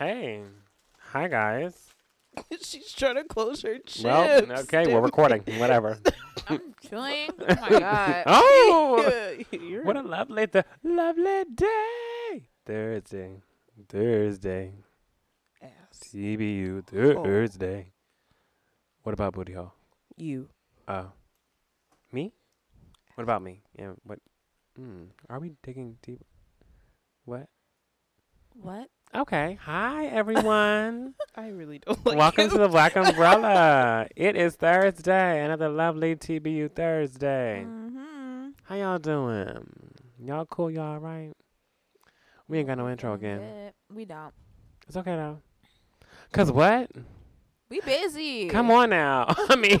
Hey. Hi, guys. She's trying to close her chips. Well, okay, we're recording. Whatever. I'm chewing. Oh my god. oh! What a lovely, th- lovely day. Thursday. Thursday. ass. TBU. Oh. Thursday. What about Booty Hole? You. Uh, me? What about me? Yeah, what? Hmm. Are we digging deep? What? What? Okay. Hi, everyone. I really don't like Welcome you. to the Black Umbrella. it is Thursday, another lovely TBU Thursday. Mm-hmm. How y'all doing? Y'all cool? Y'all alright? We ain't got no intro again. We don't. It's okay though. Cause what? We busy. Come on now. I mean,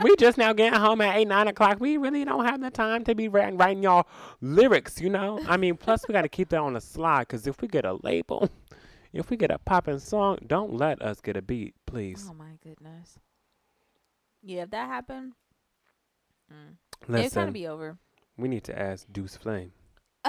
we just now getting home at eight, nine o'clock. We really don't have the time to be writing, writing y'all lyrics, you know. I mean, plus we got to keep that on the slide. Cause if we get a label, if we get a popping song, don't let us get a beat, please. Oh my goodness. Yeah, if that happened, mm. it's gonna be over. we need to ask Deuce Flame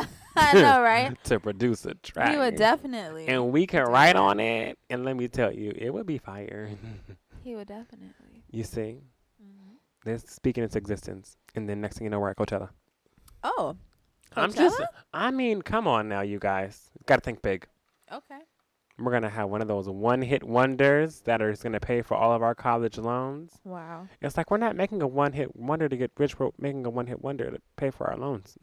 I know, right? to produce a track. He would definitely. and we can write on it. And let me tell you, it would be fire. he would definitely. you see, hmm this speaking its existence, and then next thing you know, we're at Coachella. Oh. I'm just, I mean, come on now, you guys. Got to think big. Okay. We're gonna have one of those one-hit wonders that are gonna pay for all of our college loans. Wow. It's like we're not making a one-hit wonder to get rich. We're making a one-hit wonder to pay for our loans.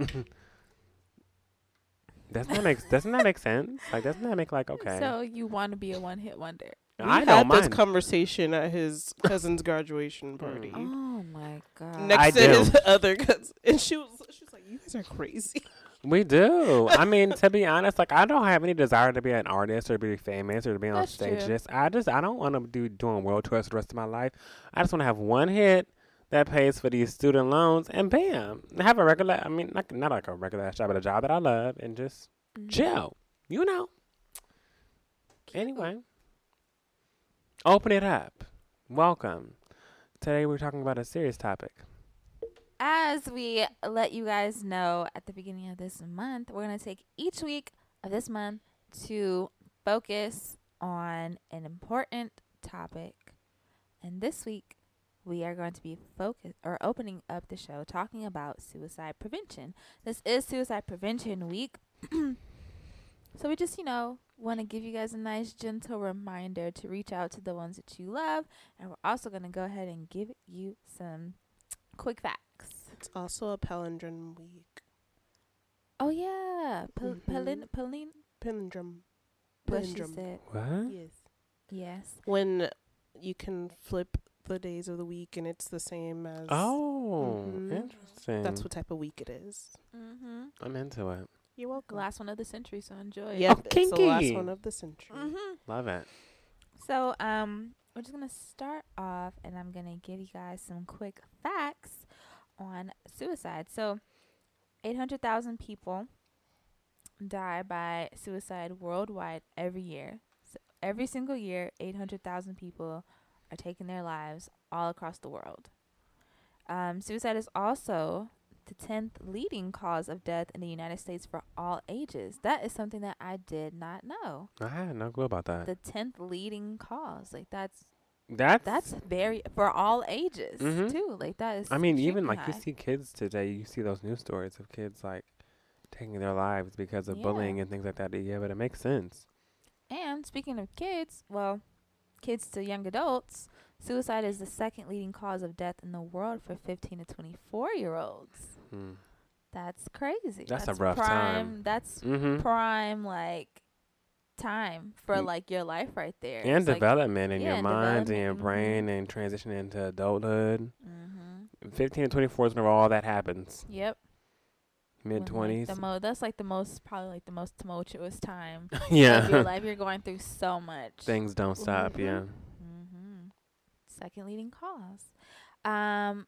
Doesn't that make Doesn't that make sense? Like, doesn't that make like okay? So you want to be a one-hit wonder? We I had don't this mind. conversation at his cousin's graduation mm. party. Oh my god. Next I to do. his other cousin, and she was, she was like, "You guys are crazy." We do. I mean, to be honest, like I don't have any desire to be an artist or be famous or to be on That's stage. true. Just I just I don't want to do doing world tours the rest of my life. I just want to have one hit that pays for these student loans and bam, have a regular. I mean, not not like a regular job, but a job that I love and just Mhm. chill. You know. Anyway, open it up. Welcome. Today we're talking about a serious topic. As we let you guys know at the beginning of this month, we're going to take each week of this month to focus on an important topic. And this week, we are going to be focus or opening up the show talking about suicide prevention. This is Suicide Prevention Week. so we just, you know, want to give you guys a nice gentle reminder to reach out to the ones that you love. And we're also going to go ahead and give you some quick facts. It's also a palindrome week. Oh yeah, Pal- Mhm. Palin- Palin- Palindrome. what she said. What? Yes. Yes. When you can flip the days of the week, and it's the same as. Oh, Mhm. interesting. That's what type of week it is. Mm-hmm. I'm into it. You're welcome. Last one of the century, so enjoy. Yep, Oh, it's the last one of the century. Mm-hmm. Love it. So um, we're just gonna start off, and I'm gonna give you guys some quick facts on suicide. So, 800,000 people die by suicide worldwide every year. So every single year, 800,000 people are taking their lives all across the world. Um, suicide is also the 10th leading cause of death in the United States for all ages. That is something that I did not know. I had no clue about that. The 10th leading cause. Like that's That's that's very for all ages Mhm. too. Like that is I mean, even like you see kids today, you see those news stories of kids like taking their lives because of bullying and things like that. Yeah, but it makes sense. And speaking of kids, well, kids to young adults, suicide is the second leading cause of death in the world for 15 to 24 year olds. Hmm. That's crazy. That's a rough prime, time. That's Mm-hmm. prime like time for Mm. like your life right there. And It's like- development in yeah, your and mind and your development, brain and transitioning into adulthood. Mhm. 15 to 24 is when all that happens. Yep. Mid like, 20s. the mo- that's like the most probably like the most tumultuous time of your life. You're going through so much. Things don't stop. Mhm. Yeah. Mm-hmm. Second leading cause. Um,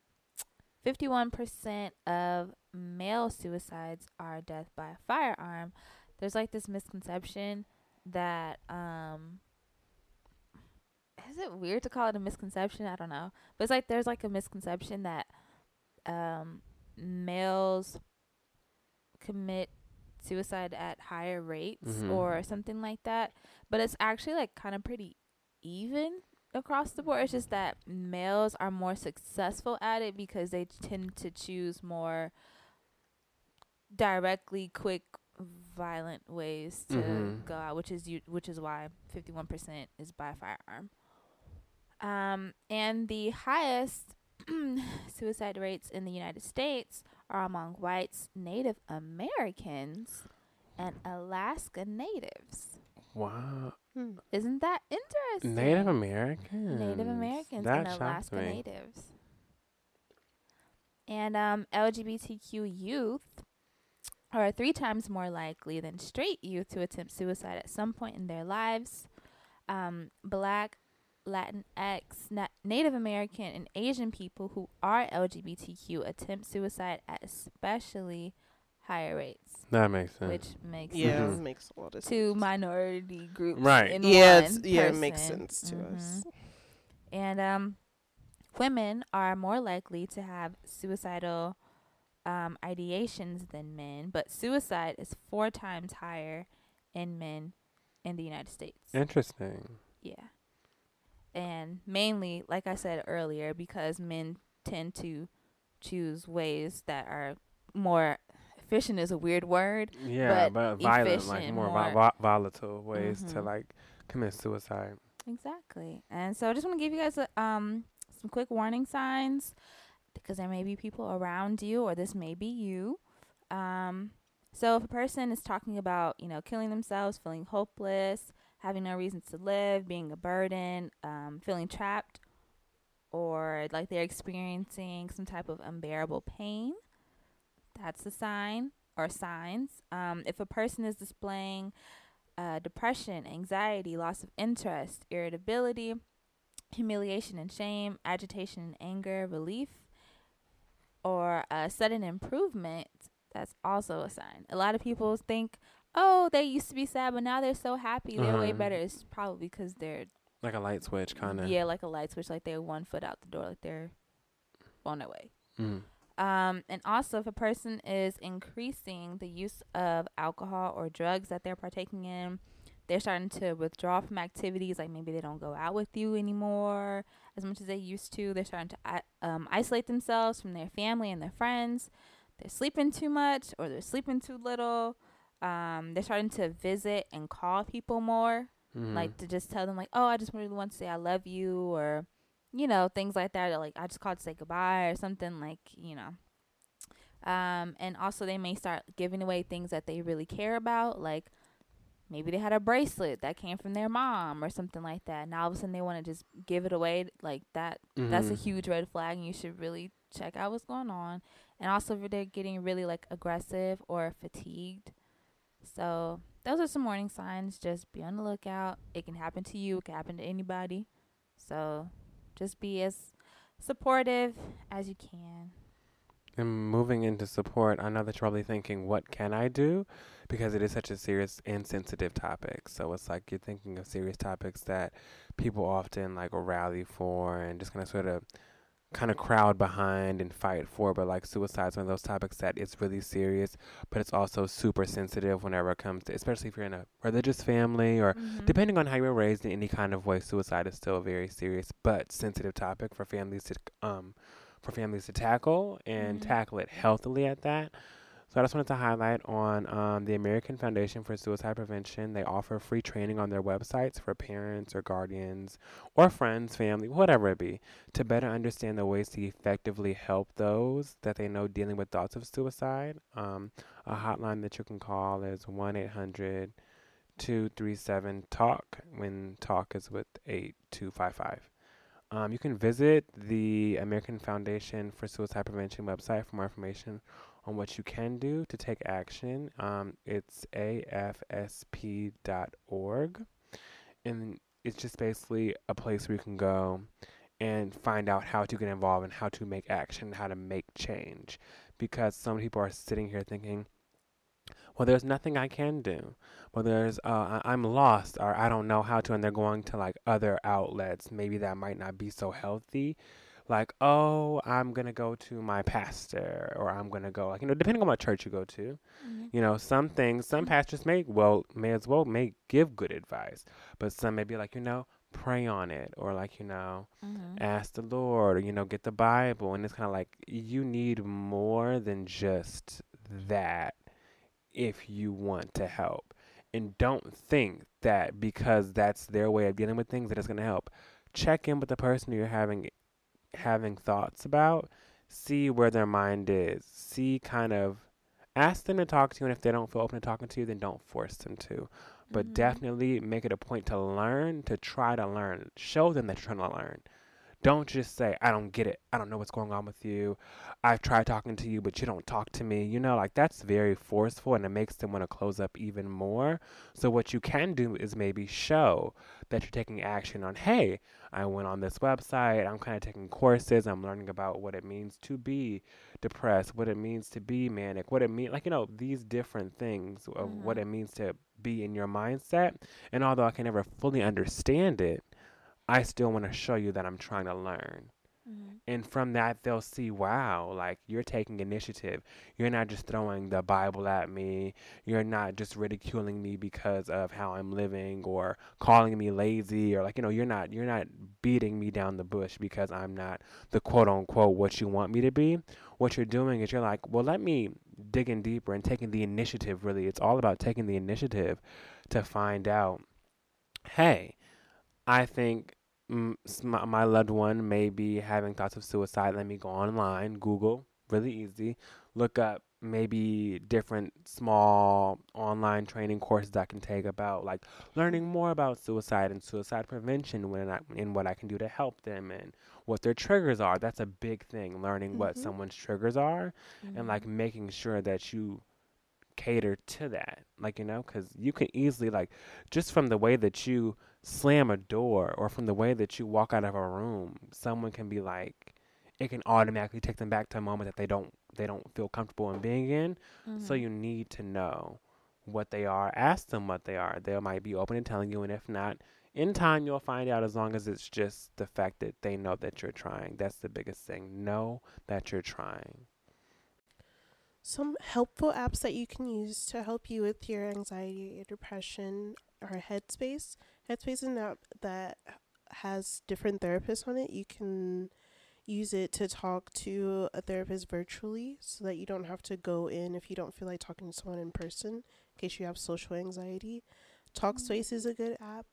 fifty-one percent of male suicides are death by a firearm. There's like this misconception that um. Is it weird to call it a misconception? I don't know. But it's like there's like a misconception that um males commit suicide at higher rates Mhm. or something like that. But it's actually like kind of pretty even across the board. It's just that males are more successful at it because they tend to choose more directly, quick, violent ways to Mhm. go out, which is you, which is why 51% is by firearm. Um, and the highest suicide rates in the United States are among whites, Native Americans, and Alaska natives. Wow. Hmm. Isn't that interesting? Native Americans. Native Americans That and Alaska me. natives. And um, LGBTQ youth are three times more likely than straight youth to attempt suicide at some point in their lives. Um, black, Latinx, Na- Native American, and Asian people who are LGBTQ attempt suicide at especially higher rates, That makes sense. which makes Yeah, it makes a lot of sense. two minority groups Right. in yeah, one it's, yeah, it makes sense to Mhm. us. And um, women are more likely to have suicidal um, ideations than men, but suicide is four times higher in men in the United States. Interesting. Yeah. And mainly, like I said earlier, because men tend to choose ways that are more efficient is a weird word. Yeah, But but, violent, like more, more- volatile ways to Mhm. like commit suicide. Exactly. And so I just want to give you guys a, um some quick warning signs because there may be people around you or this may be you. Um so if a person is talking about, you know, killing themselves, feeling hopeless, having no reason to live, being a burden, um, feeling trapped, or like they're experiencing some type of unbearable pain, that's a sign or signs. Um, if a person is displaying uh, depression, anxiety, loss of interest, irritability, humiliation and shame, agitation and anger, relief, or a sudden improvement, that's also a sign. A lot of people think, oh, they used to be sad, but now they're so happy, they're way Uh-huh. better. It's probably because they're, Like a light switch, kind of. yeah, like a light switch, like they're one foot out the door, like they're on their way. Mm. Um, and also, if a person is increasing the use of alcohol or drugs that they're partaking in, they're starting to withdraw from activities. Like maybe they don't go out with you anymore as much as they used to. They're starting to um, isolate themselves from their family and their friends. They're sleeping too much or they're sleeping too little. Um, they're starting to visit and call people more Mhm. like to just tell them like, oh, I just really want to say I love you, or you know things like that. Or, like I just called to say goodbye or something like you know. Um, and also they may start giving away things that they really care about, like maybe they had a bracelet that came from their mom or something like that. Now all of a sudden they want to just give it away like that. That's a Mhm. huge red flag, and you should really check out what's going on. And also if they're getting really like aggressive or fatigued. So those are some warning signs. Just be on the lookout. It can happen to you. It can happen to anybody. So just be as supportive as you can. And moving into support, I know that you're probably thinking, what can I do? Because it is such a serious and sensitive topic. So it's like you're thinking of serious topics that people often like rally for and just kind of sort of kind of crowd behind and fight for. But like suicide's one of those topics that it's really serious, but it's also super sensitive whenever it comes to, especially if you're in a religious family or Mhm. Depending on how you were raised in any kind of way, suicide is still a very serious but sensitive topic for families to um for families to tackle and Mhm. tackle it healthily at that. So I just wanted to highlight on um, the American Foundation for Suicide Prevention. They offer free training on their websites for parents or guardians or friends, family, whatever it be, to better understand the ways to effectively help those that they know dealing with thoughts of suicide. Um, a hotline that you can call is one eight hundred 237 talk when talk is with 8255 um, you can visit the american foundation for suicide prevention website for more information on what you can do to take action um, it's afsp.org and it's just basically a place where you can go and find out how to get involved and how to make action how to make change. Because some people are sitting here thinking well there's nothing i can do. Well there's uh, i'm lost or i don't know how to and they're going to like other outlets. Maybe that might not be so healthy like, oh, I'm gonna go to my pastor, or I'm gonna go, like, you know, depending on what church you go to. Mhm. You know, some things, some pastors may well may as well may give good advice, but some may be like, you know, pray on it, or like, you know, Mhm. ask the Lord, or you know, get the Bible, and it's kind of like you need more than just that if you want to help, and don't think that because that's their way of dealing with things that it's gonna help. Check in with the person you're having having thoughts about, see where their mind is, see kind of ask them to talk to you, and if they don't feel open to talking to you, then don't force them to. But Mhm. definitely make it a point to learn, to try to learn. Show them that you're trying to learn. Don't just say, I don't get it. I don't know what's going on with you. I've tried talking to you, but you don't talk to me. You know, like that's very forceful and it makes them want to close up even more. So, what you can do is maybe show that you're taking action on, hey, I went on this website. I'm kind of taking courses. I'm learning about what it means to be depressed, what it means to be manic, what it means, like, you know, these different things of what Mhm. it means to be in your mindset. And although I can never fully understand it, I still want to show you that I'm trying to learn. Mhm. And from that, they'll see, wow, like you're taking initiative. You're not just throwing the Bible at me. You're not just ridiculing me because of how I'm living or calling me lazy or like, you know, you're not you're not beating me down the bush because I'm not the quote unquote what you want me to be. What you're doing is you're like, well, let me dig in deeper and taking the initiative really. It's all about taking the initiative to find out, hey, I think my, my loved one may be having thoughts of suicide. Let me go online, Google, really easy, look up maybe different small online training courses I can take about like learning more about suicide and suicide prevention when I, and what I can do to help them and what their triggers are. That's a big thing, learning what Mhm. someone's triggers are and like Mhm. making sure that you cater to that like you know because you can easily like just from the way that you slam a door or from the way that you walk out of a room someone can be like it can automatically take them back to a moment that they don't they don't feel comfortable in being in. So Mhm. you need to know what they are ask them what they are. They might be open to telling you and if not in time you'll find out as long as it's just the fact that they know that you're trying. That's the biggest thing. Know that you're trying. Some helpful apps that you can use to help you with your anxiety or depression are Headspace. Headspace is an app that has different therapists on it. You can use it to talk to a therapist virtually so that you don't have to go in if you don't feel like talking to someone in person in case you have social anxiety. Talkspace is a good app.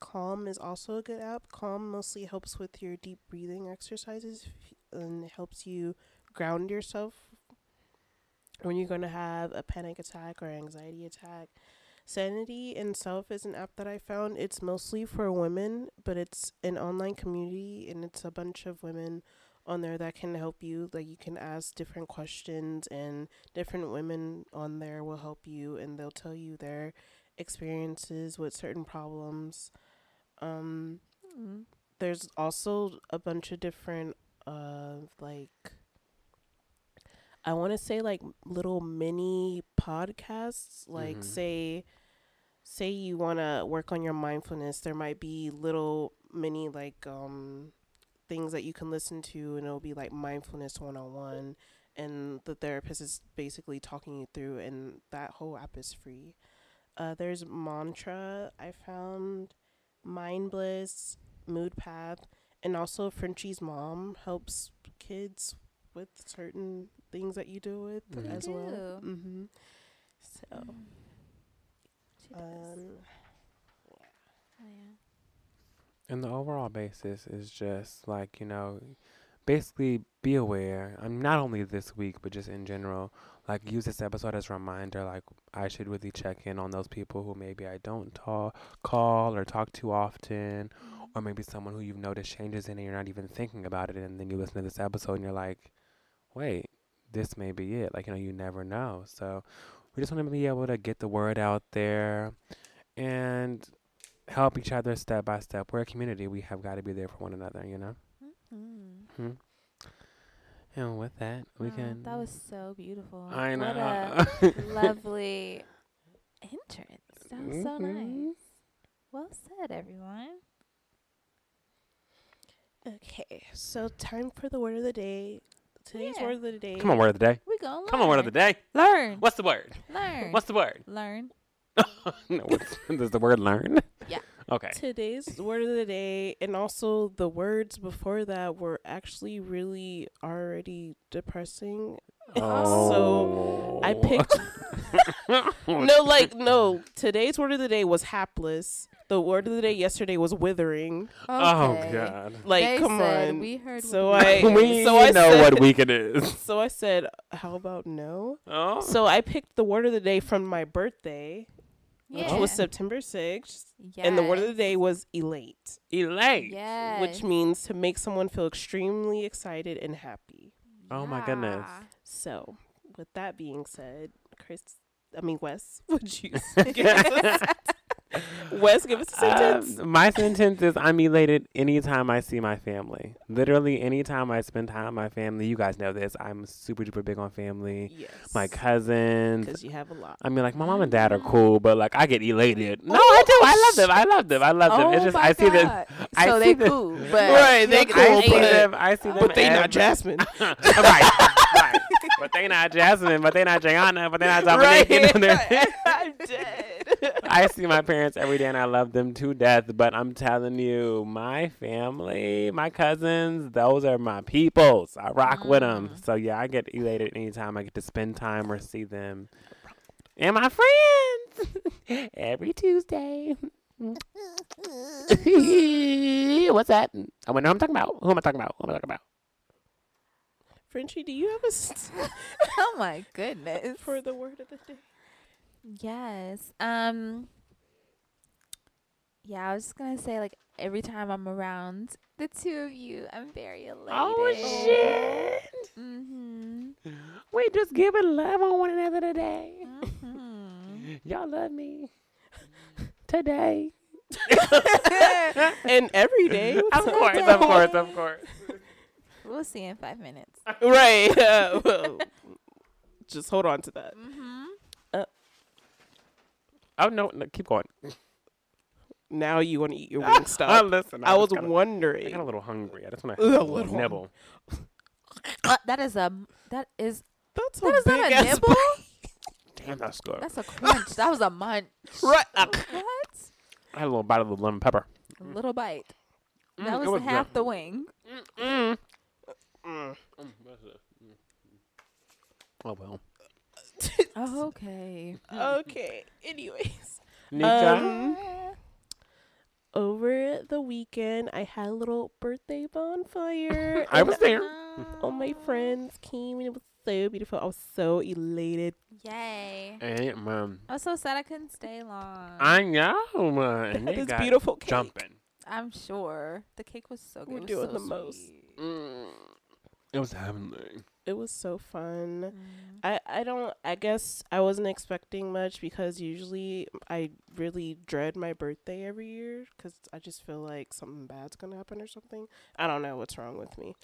Calm is also a good app. Calm mostly helps with your deep breathing exercises and helps you ground yourself when you're going to have a panic attack or anxiety attack. Sanity and Self is an app that I found. It's mostly for women, but it's an online community and it's a bunch of women on there that can help you. Like you can ask different questions and different women on there will help you and they'll tell you their experiences with certain problems. Um Mhm. there's also a bunch of different uh like I want to say like little mini podcasts like Mhm. say say you want to work on your mindfulness there might be little mini like um things that you can listen to and it'll be like mindfulness 101 and the therapist is basically talking you through and that whole app is free uh there's mantra i found mind bliss mood path and also frenchie's mom helps kids with certain things that you deal with Mhm. as well mm-hmm so Mm. She does. um oh, yeah. And the overall basis is just like, you know, basically be aware. I'm not only this week, but just in general. Like, use this episode as a reminder. Like, I should really check in on those people who maybe I don't talk, call or talk to often, or maybe someone who you've noticed changes in and you're not even thinking about it. And then you listen to this episode and you're like, wait, this may be it. Like, you know, you never know. So, we just want to be able to get the word out there and help each other step by step. We're a community. We have got to be there for one another, you know? Mhm. Hmm. And with that, we Wow, can. That was so beautiful. I What know. a lovely entrance. That was so Mhm. nice. Well said, everyone. Okay, so time for the word of the day. Today's Yeah. word of the day. Come on, word of the day. We gonna learn. Come on, word of the day. Learn. What's the word? Learn. What's the word? learn? no, what's, does the word learn? Yeah. Okay. Today's word of the day, and also the words before that were actually really already depressing. Oh. So I picked. no, like no. Today's word of the day was hapless. The word of the day yesterday was withering. Oh God. Like, They come said on. We heard. So I- we we so I know said- what week it is. So I said, "How about no?" Oh. So I picked the word of the day from my birthday, yeah. which was September sixth, and the word of the day was elate, Elate. Yes. which means to make someone feel extremely excited and happy. Oh my goodness. So, with that being said, Chris, I mean Wes, would you give us a, Wes give us a sentence? Um, my sentence is I'm elated anytime I see my family. Literally, anytime I spend time with my family. You guys know this. I'm super duper big on family. yes, My cousins. because you have a lot. I mean, like my mom and dad are cool, but like I get elated. No, I do. I love them. I love them. I love them. Oh It's just my I see them. God. I so see they them- cool, but Right, they cool, I see but- them. I see them. But they not Jasmine. right, right. But they not Jasmine. But they not Jayana. But they not Dominique. You know, I'm dead. I see my parents every day and I love them to death. But I'm telling you, my family, my cousins, those are my peoples. I rock with them. Mm. So yeah, I get elated anytime I get to spend time or see them. And my friends every Tuesday. What's that? I wonder who I'm talking about. Who am I talking about? Who am I talking about? Frenchie, do you have a s- oh my goodness. for the word of the day? Yes. Um. Yeah, I was just gonna say like every time I'm around the two of you, I'm very elated. Oh shit! Mm-hmm. We just giving love on one another today. Mhm. Y'all love me today. And every day, Of course, of course, of course. we'll see in five minutes. right? Uh, well, just hold on to that. Mm-hmm. Oh no, no keep going. Now you want to eat your wing Oh, stop. listen, I was just got a- I wondering. I got a little hungry. I just want A to little nibble. Uh, that is a that is That's that a is not a ass nibble. Damn, that's good. That's a crunch. that was a munch. Right. What? I had a little bite of the lemon pepper. A little bite. Mm, That it was, half good. the wing. Mm. Mm. Oh well. Oh, okay. Okay. Anyways, Nika. Um, over the weekend, I had a little birthday bonfire. I was there. All my friends came and it was so beautiful. I was so elated. Yay. Hey, man. I was so sad I couldn't stay long. I know, man. They This beautiful cake. jumping. I'm sure the cake was so good. We're It was doing so the most. Mm. It was heavenly. It was so fun. Mm. I, I don't I guess I wasn't expecting much because usually I really dread my birthday every year cuz I just feel like something bad's going to happen or something. I don't know what's wrong with me.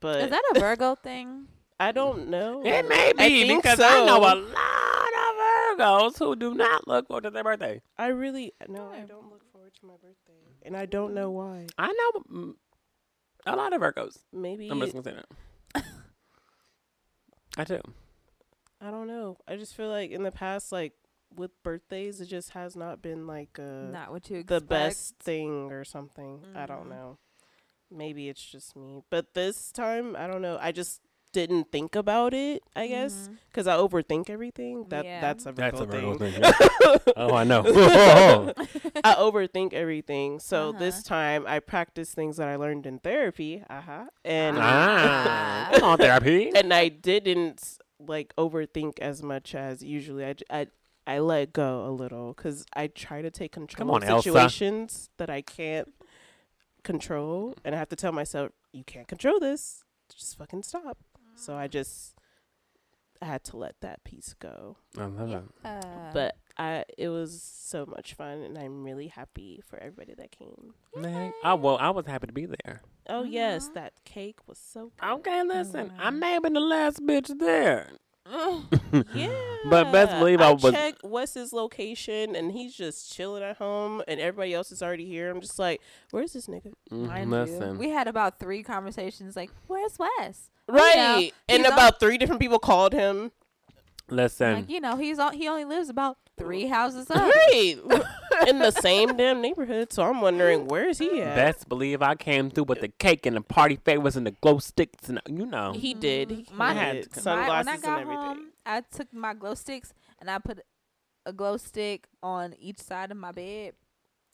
But Is that a Virgo thing? I don't know. It may be think because I know a lot of Virgos who do not look forward to their birthday. I really no, I don't look forward to my birthday, and I don't know why. I know mm, a lot of Virgos. Maybe I'm just gonna say that. I do. I don't know. I just feel like in the past, like with birthdays, it just has not been like uh, Not what you expect. the best thing or something. I don't Mhm. know. Maybe it's just me, but this time I don't know. I just didn't think about it. I guess because I overthink everything. That Yeah. that's a Virgo thing. thing. oh, I know. I overthink everything. So this Uh-huh. time I practiced things that I learned in therapy. Uh-huh. And ah, come on, therapy. and I didn't like overthink as much as usually. I, I I let go a little because I try to take control on, of Elsa. situations that I can't control, and I have to tell myself, "You can't control this. Just fucking stop." So I just I had to let that piece go. I love Yeah. that. Uh, But I, it was so much fun, and I'm really happy for everybody that came. Man, oh well, I was happy to be there. Oh yes, that cake was so good. Okay, listen, I may have been the last bitch there. Yeah. But best believe I was- check what's his location, and he's just chilling at home, and everybody else is already here. I'm just like, where's this nigga? Mm, you, Listen, we had about three conversations. Like, where's Wes? Right. know, and he's on- about three different people called him. listen. Like, you know, he's on. He only lives about three houses up. Right. In the same damn neighborhood. So I'm wondering, where's he at? Best believe I came through with the cake and the party favors and the glow sticks and you know. He did. Mm, he My- had My- My- sunglasses when I got and everything. home, I took my glow sticks and I put a glow stick on each side of my bed,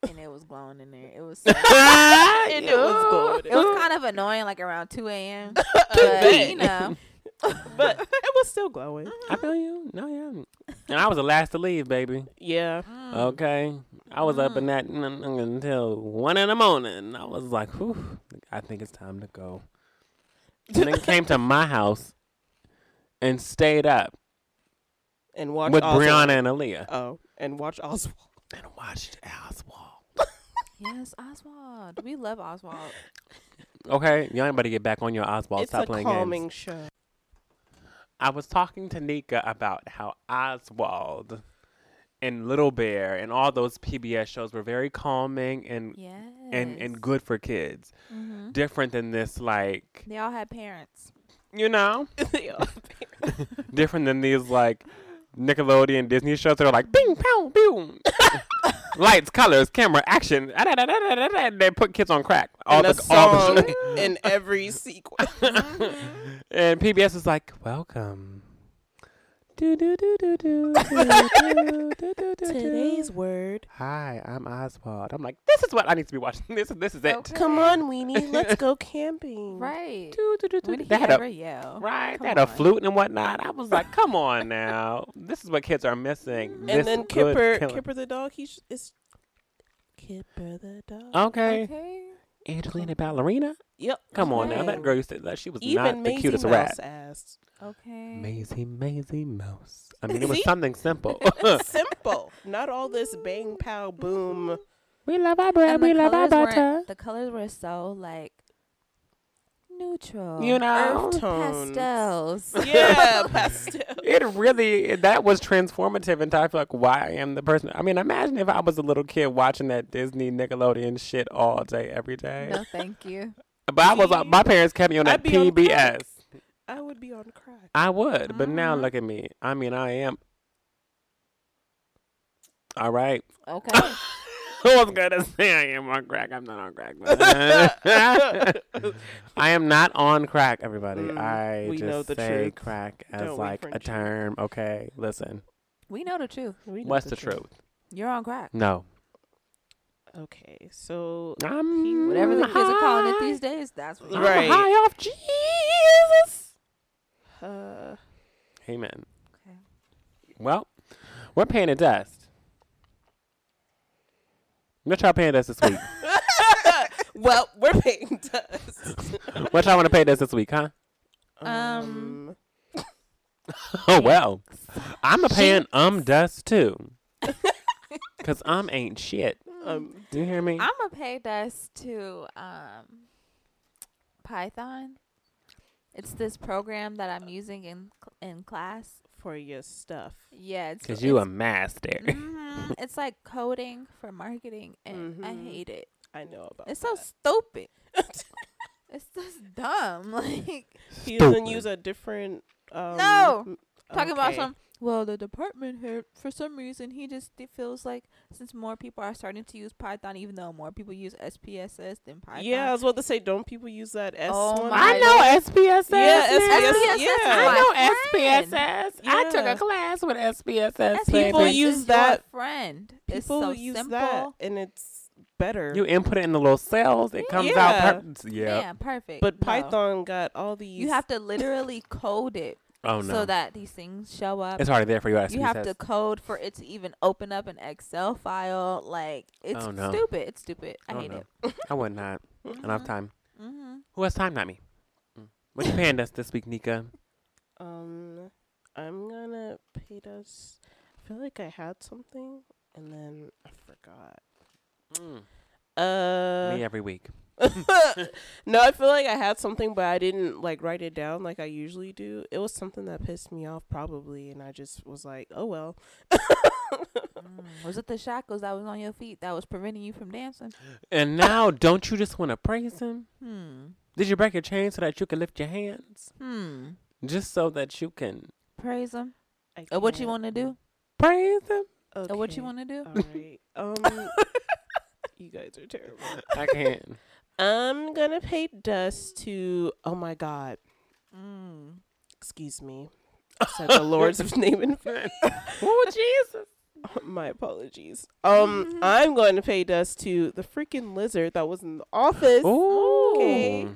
and it was glowing in there. It was. So, and it was good. it was kind of annoying, like around two a.m. But you know, but it was still glowing. I feel you. No, yeah. And I was the last to leave, baby. Yeah. Mm. Okay. I was up in that n- n- until one in the morning. I was like, whew, I think it's time to go. And then came to my house and stayed up And watch with Oswald. Brianna and Aaliyah Oh, and watch Oswald. and watched Oswald. yes, Oswald. We love Oswald. Okay, y'all ain't better get back on your Oswald. it's Stop a playing calming games. show. I was talking to Nika about how Oswald and Little Bear and all those PBS shows were very calming and Yes. and and good for kids. hmm Different than this, like They all had parents. you know, They all- different than these like Nickelodeon Disney shows that are like bing pow boom. Lights, colors, camera, action. They put kids on crack. All and the, a all song the in every sequence. And PBS is like, welcome. Today's word. Hi, I'm Oswald. I'm like, this is what I need to be watching. This is this is it. Okay. Come on, Weenie, let's go camping. Right. Do, do, do, do. They had a, yell. Right. Come they had on. a flute and whatnot. I was like, come on now. This is what kids are missing. And this then Kipper, Kipper the dog. He's it's Kipper the dog. Okay. Okay. Angelina Ballerina. Yep. Come on now. That girl used to. That she was Even not the cutest Mouse rat. asked. Okay. Maisy, Maisy Mouse. I mean, it was something simple. Simple. Not all this bang pow boom. we love our bread. And We love our colors butter. weren't- The colors were so like neutral. You know? Earth tones. pastels. Yeah, pastel. It really that was transformative, and I feel like why I am the person. I mean, imagine if I was a little kid watching that Disney Nickelodeon shit all day, every day. no, thank you. But I was See? my parents kept me on that I'd on PBS. I would be on crack. I would, but now Mhm. look at me. I mean, I am. All right. Okay. I was gonna say I am on crack. I'm not on crack. but- I am not on crack, everybody. Mm, I we just know the say truth, crack as don't like a term. Okay, listen. we know the truth. We know What's the truth? You're on crack. No. Okay, so I'm Whatever the kids are calling it these days, that's what I'm you're Right. high off Jesus. uh, Amen. Okay. Well, we're paying a dust. What y'all paying us this week? well, we're paying dust. what y'all want to pay us this week, huh? Um, Oh well, I'm a paying um dust too, cause um ain't shit. um, Do you hear me? I'm gonna pay dust to um, Python. It's this program that I'm using in cl- in class. For your stuff. Yeah, it's Cause you a it's, master. mhm, it's like coding for marketing, and I Mhm. hate it. I know about. It's so stupid. it's just dumb. Like he doesn't use a different. Um, No. m- talking about some. Well, the department head, for some reason, he just it feels like since more people are starting to use Python, even though more people use SPSS than Python. Yeah, I was about to say, don't people use that S Oh one? my I know SPSS. Yeah, man. SPSS, yeah. I know friend. SPSS. I took a class with SPSS. SPSS People baby. use is your that- friend. It's People so use simple. that, and it's better. You input it in the little cells. It comes Yeah. out. Per- yeah. Yeah, perfect. but No. Python got all these. you have to literally code it Oh no. so that these things show up. it's already there for you. SPSS. you have to code for it to even open up an Excel file. Like it's Oh, no. stupid. It's stupid. I Oh, hate no. it. I would not. Enough time. Mm-hmm. Who has time? Not me. Mm. What you paying us this week, Nika? Um, I'm gonna pay us. I feel like I had something, and then I forgot. Mm. Uh, me every week. no, I feel like I had something, but I didn't like write it down like I usually do. It was something that pissed me off, probably, and I just was like, "Oh well." Mm, Was it the shackles that was on your feet that was preventing you from dancing? And now, don't you just want to praise him? Hmm. Did you break your chain so that you can lift your hands? Hmm. Just so that you can Praise him. Or what you want to do? praise him? Or what you want to do? All right. Um, you guys are terrible. I can't. I'm gonna pay dust to. Oh my God. Mm. Excuse me. Said the Lords of Name and Fame. oh, Jesus. My apologies. Um, I'm going to pay dust to the freaking lizard that was in the office. Oh. Okay.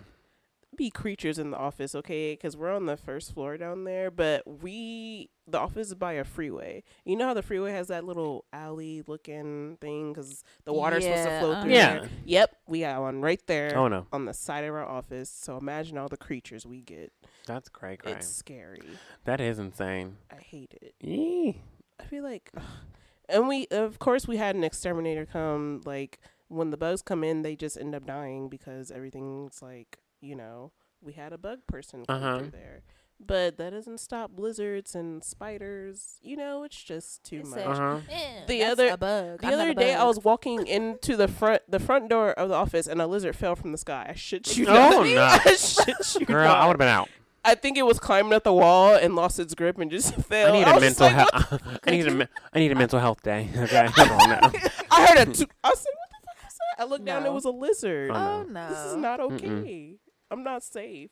Be creatures in the office, okay? Because we're on the first floor down there, but we the office is by a freeway. You know how the freeway has that little alley looking thing because the water's supposed to flow uh-huh. through. Yeah. there? Yep, we got one right there Oh, no. on the side of our office. So imagine all the creatures we get. That's cray cray. It's scary. That is insane. I hate it. Yee. I feel like, and we of course we had an exterminator come. Like when the bugs come in, they just end up dying because everything's like you know we had a bug person come Uh-huh. through there. But that doesn't stop blizzards and spiders. You know, it's just too It much. Uh-huh. Eh, The that's other- a bug. The I'm other a day, I was walking into the front the front door of the office, and a lizard fell from the sky. I shit you Oh, not. no. I shit you Girl, not. I would have been out. I think it was climbing up the wall and lost its grip and just fell. I need a mental like, health. I need a. me- I need a mental health day. Okay, come on now. I heard a. T- I said, "What the fuck is that?" I looked down. It was a lizard. Oh, no. no. This is not Mm-mm. I'm not safe.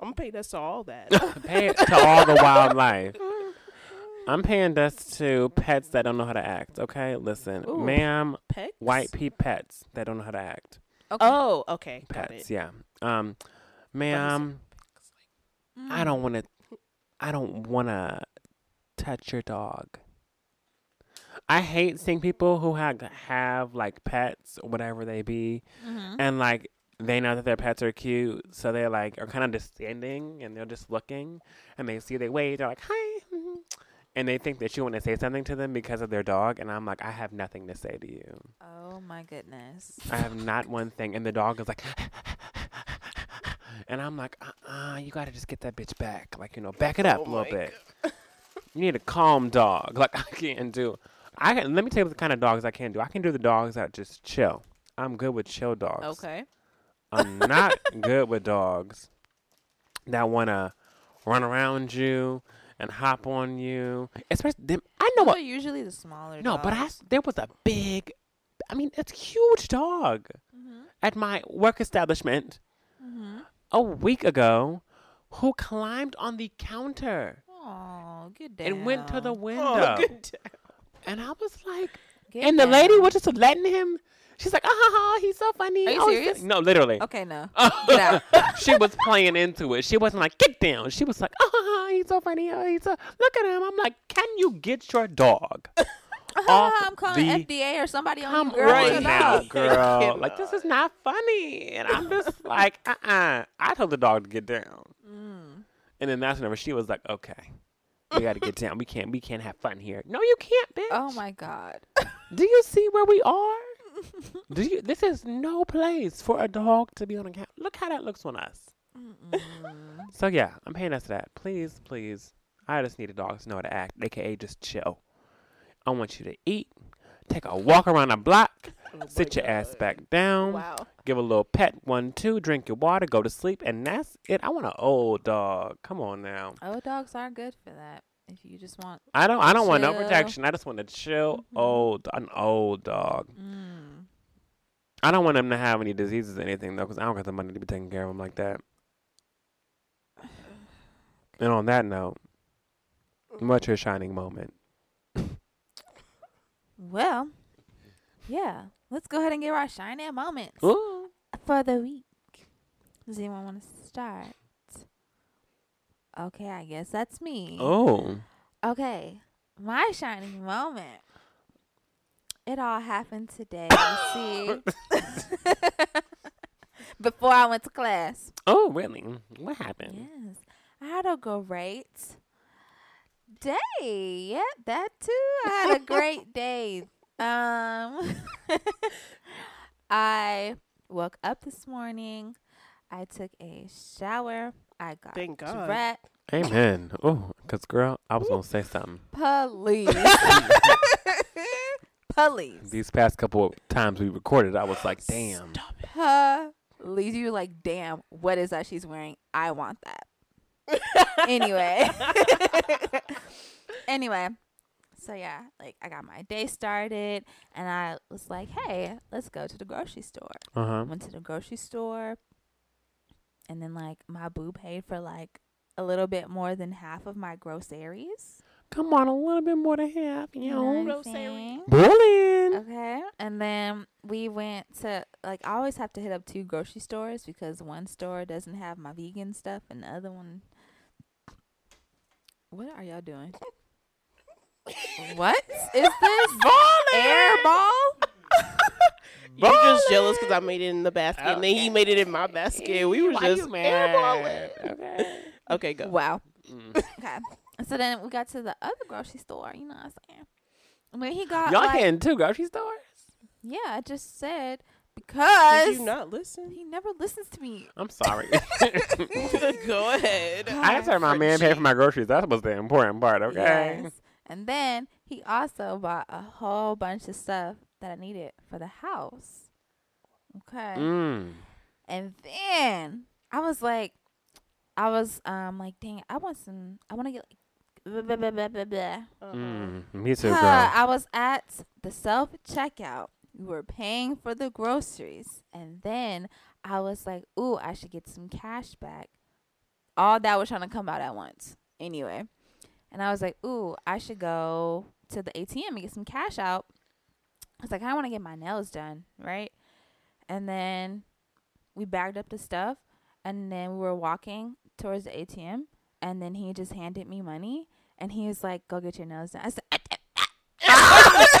I'm gonna pay dust to all that. Pay it to all the wildlife. I'm paying dust to pets that don't know how to act. Okay, listen, Ooh. ma'am, Pets. white pea pets that don't know how to act. Okay. Oh, okay. Pets, yeah. Um, ma'am, I Mm. don't want to. I don't want to touch your dog. I hate seeing people who have have like pets or whatever they be, Mhm. and like they know that their pets are cute, so they're like are kind of just standing and they're just looking, and they see they wave, they're like hi, mhm," and they think that you want to say something to them because of their dog, and I'm like I have nothing to say to you. Oh my goodness. I have not one thing, and the dog is like, and I'm like, uh, uh you gotta just get that bitch back, like you know, back it up Oh a little bit. You need a calm dog. Like I can't do. I can, let me tell you what the kind of dogs I can do. I can do the dogs that just chill. I'm good with chill dogs. Okay. I'm not good with dogs that wanna run around you and hop on you. Especially them. I know Those what. usually the smaller. No, but I there was a big. I mean, it's a huge dog Mhm. at my work establishment Mhm. a week ago who climbed on the counter Oh, get down. and went to the window. Oh, good. And I was like, Get and the lady was just letting him. She's like, ah, ha, ha, he's so funny. Are you Oh, serious? No, literally. Okay, no. She was playing into it. She wasn't like, get down. She was like, ah, ha, ha, he's so funny. Oh, he's so, look at him. I'm like, can you get your dog? Off I'm calling the- FDA or somebody on Come you, girl. right Get on out. now, girl. Like, this is not funny. And I'm just like, uh uh I told the dog to get down. Mm. And then that's whenever she was like, "Okay, we got to get down. We can't. We can't have fun here. No, you can't, bitch. Oh my God. Do you see where we are? Do you? This is no place for a dog to be on a couch. Look how that looks on us. So yeah, I'm paying us that. Please, please. I just need a dog to know how to act, aka just chill. I want you to eat, take a walk around the block, Oh sit your ass back down, Wow. give a little pet one, two, drink your water, go to sleep, and that's it. I want an old dog. Come on now. Old dogs are good for that. If you just want. I don't. I don't want no protection. I just want a chill Mhm. old, an old dog. Mm. I don't want them to have any diseases or anything though, because I don't got the money to be taking care of them like that. And on that note, what's your shining moment? Well, yeah. Let's go ahead and give our shining moments Ooh. for the week. Does anyone want to start? Okay, I guess that's me. Oh. Okay, my shining moment. It all happened today. See, before I went to class. Oh, really? What happened? Yes, I had a great day. Yeah, that too. I had a great day. Um, I woke up this morning. I took a shower. I got Thank God. dressed. Amen. Oh, cause girl, I was gonna say something. Police. Police. These past couple of times we recorded, I was like, damn. Stop Police. You were like, damn, what is that she's wearing? I want that. anyway. anyway. So yeah, like I got my day started and I was like, hey, let's go to the grocery store. Uh huh. went to the grocery store and then like my boo paid for like a little bit more than half of my groceries. Come on, a little bit more than half, you know know. what I'm groceries. Bullying. Okay. And then we went to like I always have to hit up two grocery stores because one store doesn't have my vegan stuff and the other one What are y'all doing? what is this? Air ball? You're just jealous because I made it in the basket, and then he made it in my basket. We were Why just you mad? airballing. Okay. Okay, go. Wow. Mm. Okay. So then we got to the other grocery store, you know what I'm saying? When he got Y'all like, hitting two grocery stores? Yeah, I just said because Did you not listen? he never listens to me. I'm sorry. go ahead. I had to have my man pay for my groceries. That was the important part, okay? Yes. And then he also bought a whole bunch of stuff that I needed for the house. Okay. Mm. And then I was like, I was um like, dang, I want some. I want to get like. Blah, blah, blah, blah, blah, blah. Mm. Me too, girl. I was at the self checkout. We were paying for the groceries, and then I was like, "Ooh, I should get some cash back." All that was trying to come out at once, anyway. And I was like, "Ooh, I should go to the ATM and get some cash out." I was like, "I want to get my nails done, right?" And then we bagged up the stuff, and then we were walking towards the ATM, and then he just handed me money, and he was like, "Go get your nails done." I said,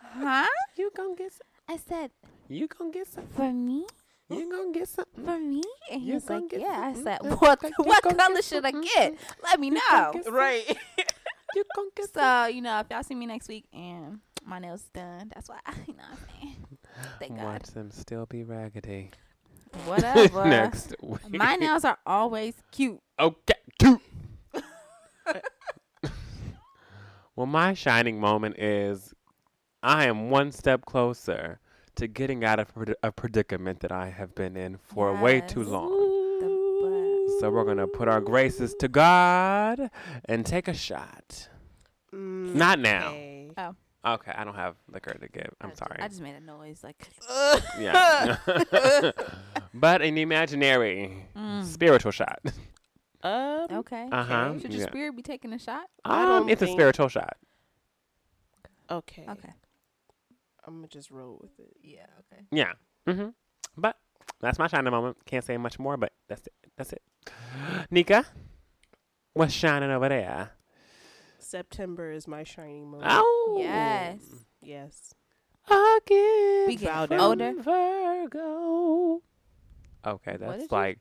"Huh?" You gonna get some? I said, You gonna get some? "For me." You gonna get some? For me? And he You was like, Yeah. I said, mm, What what color should I get? Let me You know. Right. You gonna get some? So, you know, if y'all see me next week and my nails done, that's why you know what I'm saying. Thank God. Watch them still be raggedy. Whatever. Next week. My nails are always cute. Okay. cute. well, my shining moment is I am one step closer to getting out of predi- a predicament that I have been in for way too long. The So we're going to put our graces to God and take a shot. Mm, Not now. okay. Oh. Okay, I don't have liquor to give. I I'm ju- sorry. I just made a noise like yeah. but an imaginary Mm. spiritual shot. Um, Okay. Uh-huh. Should your Yeah. spirit be taking a shot? Um, don't it's a spiritual shot. okay. Okay. I'm gonna just roll with it. Yeah, okay. Yeah. Mm hmm But that's my shining moment. Can't say much more, but that's it. That's it. Nika, what's shining over there? September is my shining moment. Oh, Yes. Yes. I get We getting Bow older. Virgo. Okay, did that's you- like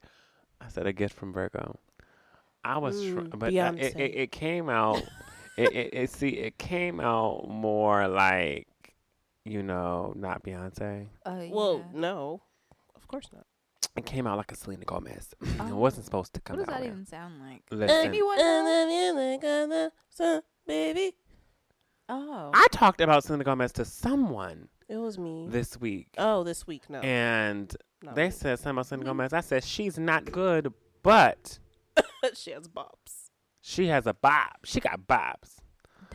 I said a gift from Virgo. I was, tr- Mm, but uh, it, it it came out. it, it it see it came out more like you know not Beyonce. Oh, Well, no, of course not. It came out like a Selena Gomez. it Oh. wasn't supposed to come out. What does out. that like- even sound like? Listen, Anyone know? baby. Oh. I talked about Selena Gomez to someone It was me. this week, oh, this week, no. and not they me. said something about Selena Mhm. Gomez. I said she's not good, but she has bops. she has a bob. She got bobs.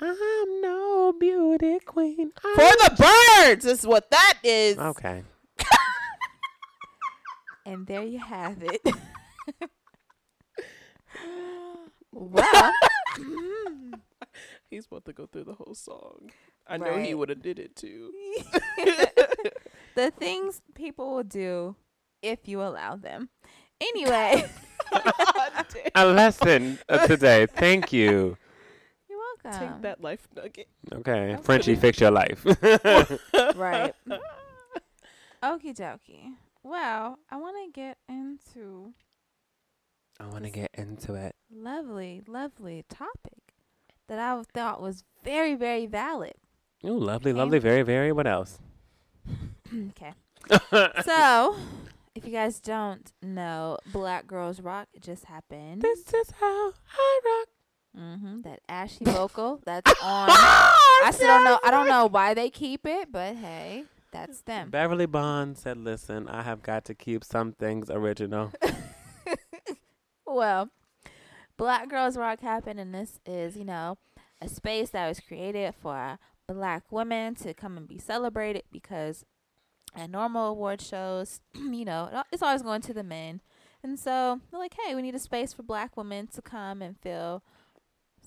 I'm no beauty queen. For I'm- the birds is what that is. okay. And there you have it. well, mm, He's about to go through the whole song. I know he would have did it too. the things people will do if you allow them. Anyway, a lesson today. Thank you. You're welcome. Take that life nugget. Okay, Okay. Frenchie, fix your life. right. Okie dokie. Well, I want to get into I want to get into it. lovely, lovely topic that I thought was very, very valid. Ooh, lovely, Okay. lovely, very, very. What else? okay. So, if you guys don't know, Black Girls Rock just happened. this is how I rock. Hmm That ashy vocal that's on. I still don't know. I don't know why they keep it, but hey, that's them. Beverly Bond said, "Listen, I have got to keep some things original." well, Black Girls Rock happened, and this is, you know, a space that was created for black women to come and be celebrated because at normal award shows, you know, it's always going to the men. And so they're like, hey, we need a space for black women to come and feel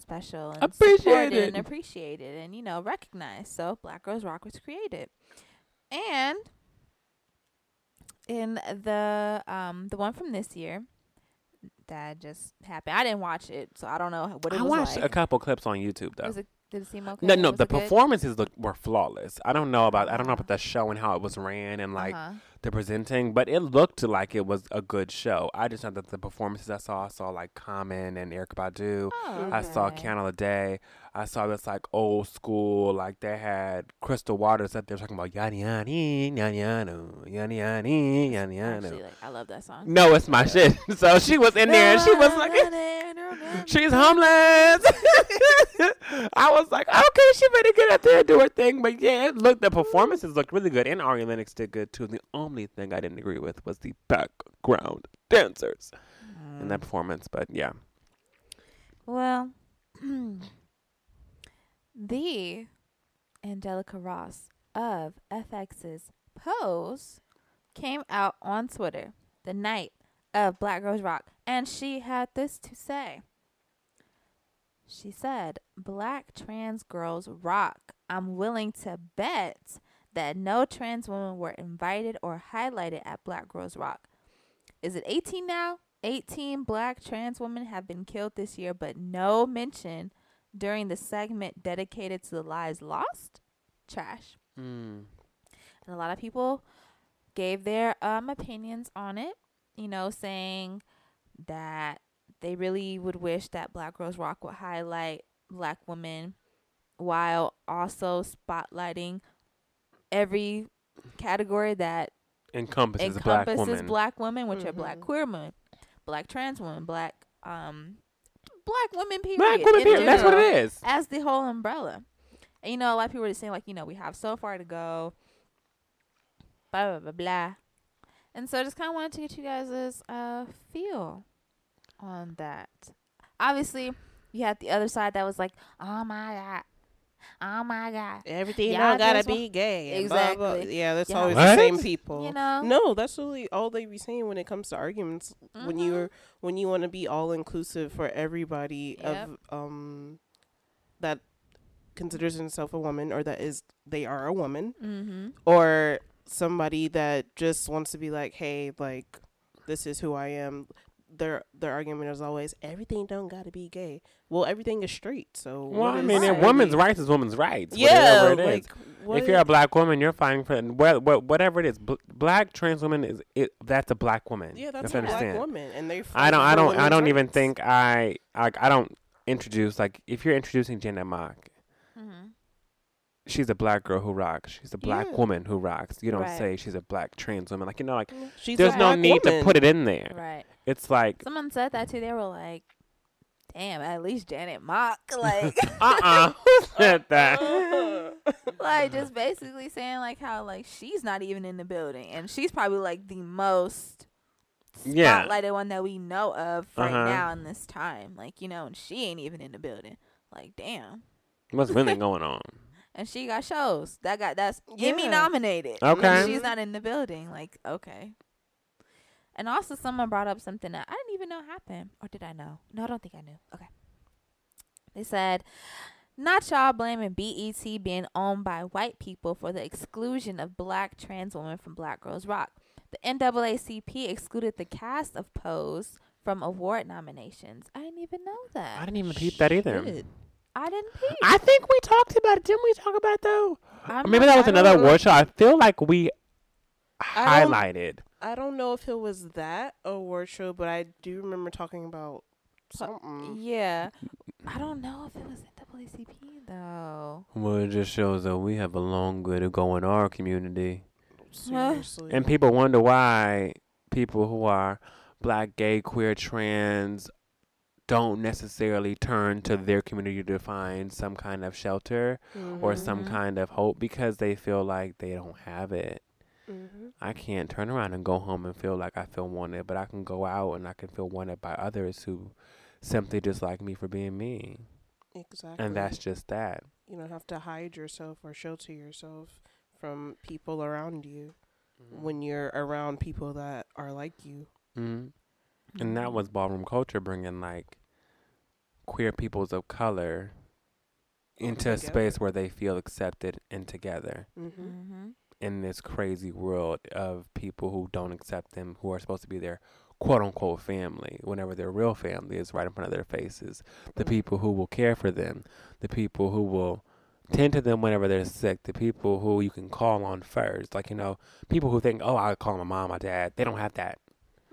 special and supported Appreciated. and appreciated and, you know, recognized. So Black Girls Rock was created. And in the um the one from this year that just happened. I didn't watch it, so I don't know what it I was watched like. a couple clips on YouTube though. Was it, did it seem okay? no, no, Was the performances look were flawless. I don't know about I don't know about the show and how it was ran and like Uh-huh. the presenting, but it looked like it was a good show. I just know that the performances I saw, I saw like Common and Erykah Badu. Oh, I saw okay. Kiana Ledé. I saw this like old school, like they had Crystal Waters up there talking about yanni yanni yanni yanni yanni yanni yanni yanni. Actually, like I love that song. No, it's my shit. So she was in there and she was like, she's homeless. I was like, okay, she better get up there and do her thing. But yeah, it looked, the performances looked really good. And Ari Lennox did good too. The only thing I didn't agree with was the background dancers in Mm. that performance. But yeah. Well, the Angelica Ross of FX's Pose came out on Twitter the night of Black Girls Rock, and she had this to say. She said, Black trans girls rock. I'm willing to bet that no trans women were invited or highlighted at Black Girls Rock. Is it 18 now? 18 black trans women have been killed this year, but no mention during the segment dedicated to the lives lost? Trash. Mm. And a lot of people gave their um opinions on it, you know, saying that they really would wish that Black Girls Rock would highlight black women while also spotlighting every category that Encompasses, black encompasses woman. black women, which are black Mhm. queer women, black trans women, black um black women period. Black women, period. That's what it is. As the whole umbrella. And you know, a lot of people were just saying like, you know, we have so far to go. Blah blah blah blah. And so I just kinda wanted to get you guys' uh feel on that. Obviously, you had the other side that was like, Oh my god. Oh my god. Everything Y'all don't gotta just wa- be gay. and blah, blah. Exactly. Yeah, that's Yeah. always What? the same people. You know? No, that's really all they be saying when it comes to arguments. When Mhm. you're when you want to be all inclusive for everybody Yep. of um that considers himself a woman or that is they are a woman Mm-hmm. or somebody that just wants to be like, hey, like this is who I am. Their their argument is always everything don't gotta be gay. Well, everything is straight. So Well, what I mean, Right. women's rights is women's rights. Yeah, whatever it is. like what if you're a black woman, you're fighting for wha- wha- whatever it is. Black trans woman is it. That's a black woman. yeah, You that's a to black woman, and they. I don't. I don't. I don't even think I. Like. I don't introduce like if you're introducing Janet Mock, Mm-hmm. She's a black girl who rocks. She's a black Yeah. woman who rocks. You don't Right. say she's a black trans woman. Like you know, like She's there's no black need to put it in there. Right. It's like Someone said that too. They were like, "Damn, at least Janet Mock." Like, uh uh Who said that? like just basically saying like how like she's not even in the building, and she's probably like the most Yeah. spotlighted one that we know of right Uh-huh. now in this time. Like you know, and she ain't even in the building. Like damn. What's really going on? And she got shows that got that's Emmy Yeah. nominated. Okay. And she's not in the building. Like okay. And also, someone brought up something that I didn't even know happened, or did I know? No, I don't think I knew. Okay. They said, not y'all blaming BET being owned by white people for the exclusion of black trans women from Black Girls Rock. The NAACP excluded the cast of Pose from award nominations. I didn't even know that. I didn't even peep that either. Shit. I didn't peep. I think we talked about it. Didn't we talk about it though? I'm maybe not- that was I another know. award show. I feel like we I don't- highlighted. I don't know if it was that award show, but I do remember talking about something. Yeah. I don't know if it was NAACP though. Well, it just shows that we have a long way to go in our community. Seriously. And people wonder why people who are black, gay, queer, trans don't necessarily turn to their community to find some kind of shelter or some Mhm. kind of hope because they feel like they don't have it. hmm I can't turn around and go home and feel like I feel wanted, but I can go out and I can feel wanted by others who simply just like me for being me. Exactly. And that's just that. you don't have to hide yourself or shelter yourself from people around you when you're around people that are like you. hmm And that Mhm. was ballroom culture bringing like queer peoples of color into a space where they feel accepted and together Mm-hmm. Mhm. in this crazy world of people who don't accept them, who are supposed to be their quote unquote family, whenever their real family is right in front of their faces. The Mm. people who will care for them, the people who will tend to them whenever they're sick, the people who you can call on first. Like, you know, people who think, oh, I'll call my mom, my dad. They don't have that.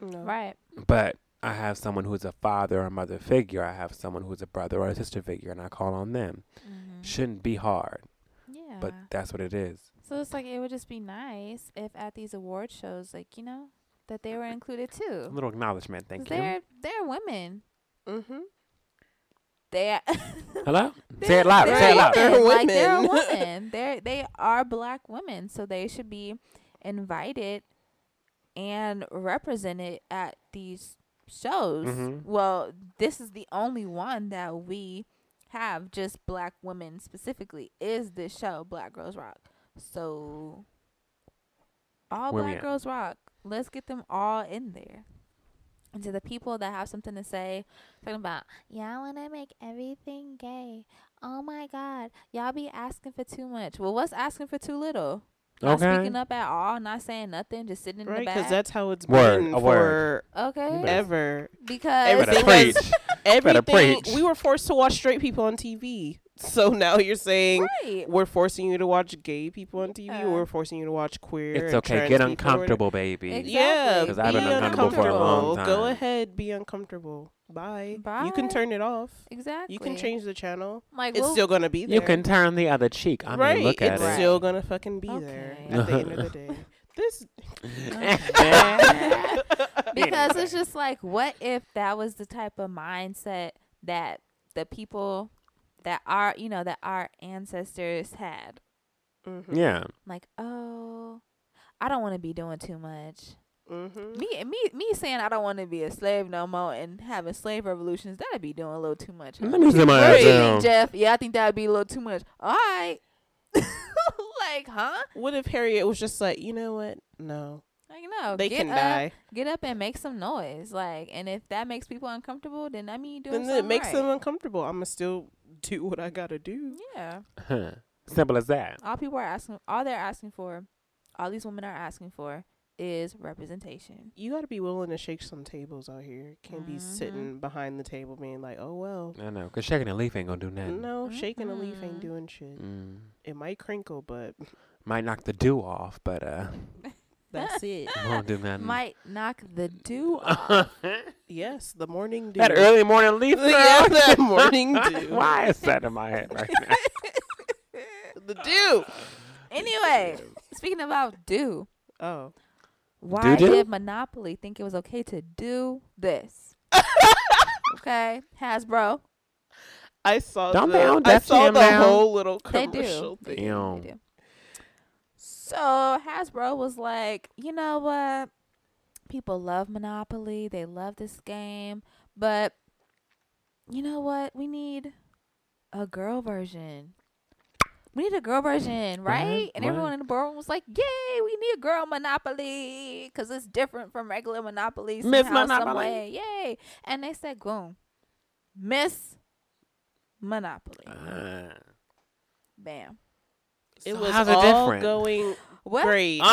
No. Right. But I have someone who's a father or mother figure. I have someone who's a brother or a sister figure, and I call on them. Mhm. Shouldn't be hard, Yeah. but that's what it is. so it's like it would just be nice if at these award shows, like you know, that they were included too. A little acknowledgement, thank you. they're they're women. Mm-hmm. They Hello? Say they're- it loud. they're Say it loud. They're women. Like they're women. women. They're they are black women, so they should be invited and represented at these shows. Mhm. Well, this is the only one that we have just black women specifically is this show Black Girls Rock. So all Where Black? Girls Rock. Let's get them all in there. And to the people that have something to say, talking about, y'all want to make everything gay. Oh my God. Y'all be asking for too much. Well, what's asking for too little? Not Okay. speaking up at all, not saying nothing, just sitting in Right, the back. because that's how it's Word, been a for word. okay. ever. Because Everything Better is- preach. Everything preach. we were forced to watch straight people on TV. So now you're saying right. we're forcing you to watch gay people on TV, Uh, we're forcing you to watch queer. It's and okay. trans Get people or whatever. uncomfortable, baby. Exactly. Yeah, 'Cause be I've been uncomfortable for a long time. Go ahead, be uncomfortable. Bye. Bye. You can turn it off. Exactly. You can change the channel. Like It's we'll- still gonna be there. You can turn the other cheek. I right. mean, look at it. it's still gonna fucking be there at the end of the day. This because Anyway. it's just like, what if that was the type of mindset that the people that are, you know, that our ancestors had? Mhm. yeah. Like, oh, I don't want to be doing too much. Mhm. Me, me, me saying I don't want to be a slave no more and having slave revolutions, that'd be doing a little too much. huh? Let me sit my Right. ass do you down. think, Jeff? Yeah, I think that'd be a little too much. All right. like, huh? What if Harriet was just like, you know what? No, Like, no. they get can up, die. Get up and make some noise. Like, and if that makes people uncomfortable, then I mean, you doing Then it makes right. them uncomfortable. I'ma still do what I gotta do. Yeah. Huh. Simple as that. All people are asking, all they're asking for, all these women are asking for is representation. You gotta be willing to shake some tables out here. Can't be Mhm. sitting behind the table being like, oh well. I know. Because shaking a leaf ain't going to do nothing. No, shaking a leaf ain't doing shit. Mm. It might crinkle, but Might knock the dew off, but uh, that's it. won't do nothing. Might knock the dew off. Yes, the morning dew. that early morning leaf, girl. yeah, that morning dew. Why is that in my head right now? the dew. anyway, speaking about dew. Oh, why Do-do? did Monopoly think it was okay to do this? okay, Hasbro, I saw. Don't the, they I saw the now? whole little they commercial do. They thing. do. Damn. They do. So Hasbro was like, you know what? People love Monopoly. They love this game, but you know what? We need a girl version. We need a girl version, right? And what? everyone in the boardroom was like, "Yay, we need a girl Monopoly because it's different from regular Monopoly Miss somehow, some Monopoly. Yay!" And they said, "Boom, Miss Monopoly, Uh, bam." It So was how's it all different? going. What? great.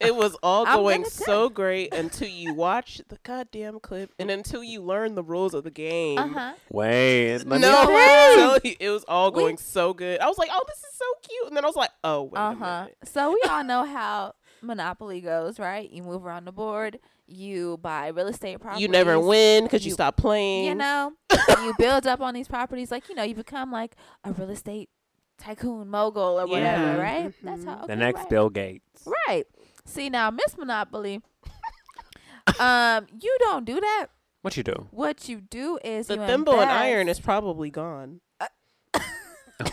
It was all going so great until you watch the goddamn clip and until you learn the rules of the game. Uh huh. Wait. Let no, me I'm you, it was all We- going so good. I was like, "Oh, this is so cute," and then I was like, "Oh, wait Uh huh. minute." So we all know how Monopoly goes, right? You move around the board. You buy real estate properties. You never win because you, You- stop playing. You know, you build up on these properties. Like you know, you become like a real estate tycoon mogul or whatever, Yeah. right? That's Mhm. how. Okay, The next right. Bill Gates. Right. See now, Miss Monopoly. um, you don't do that. What you do? What you do is the you thimble and iron is probably gone.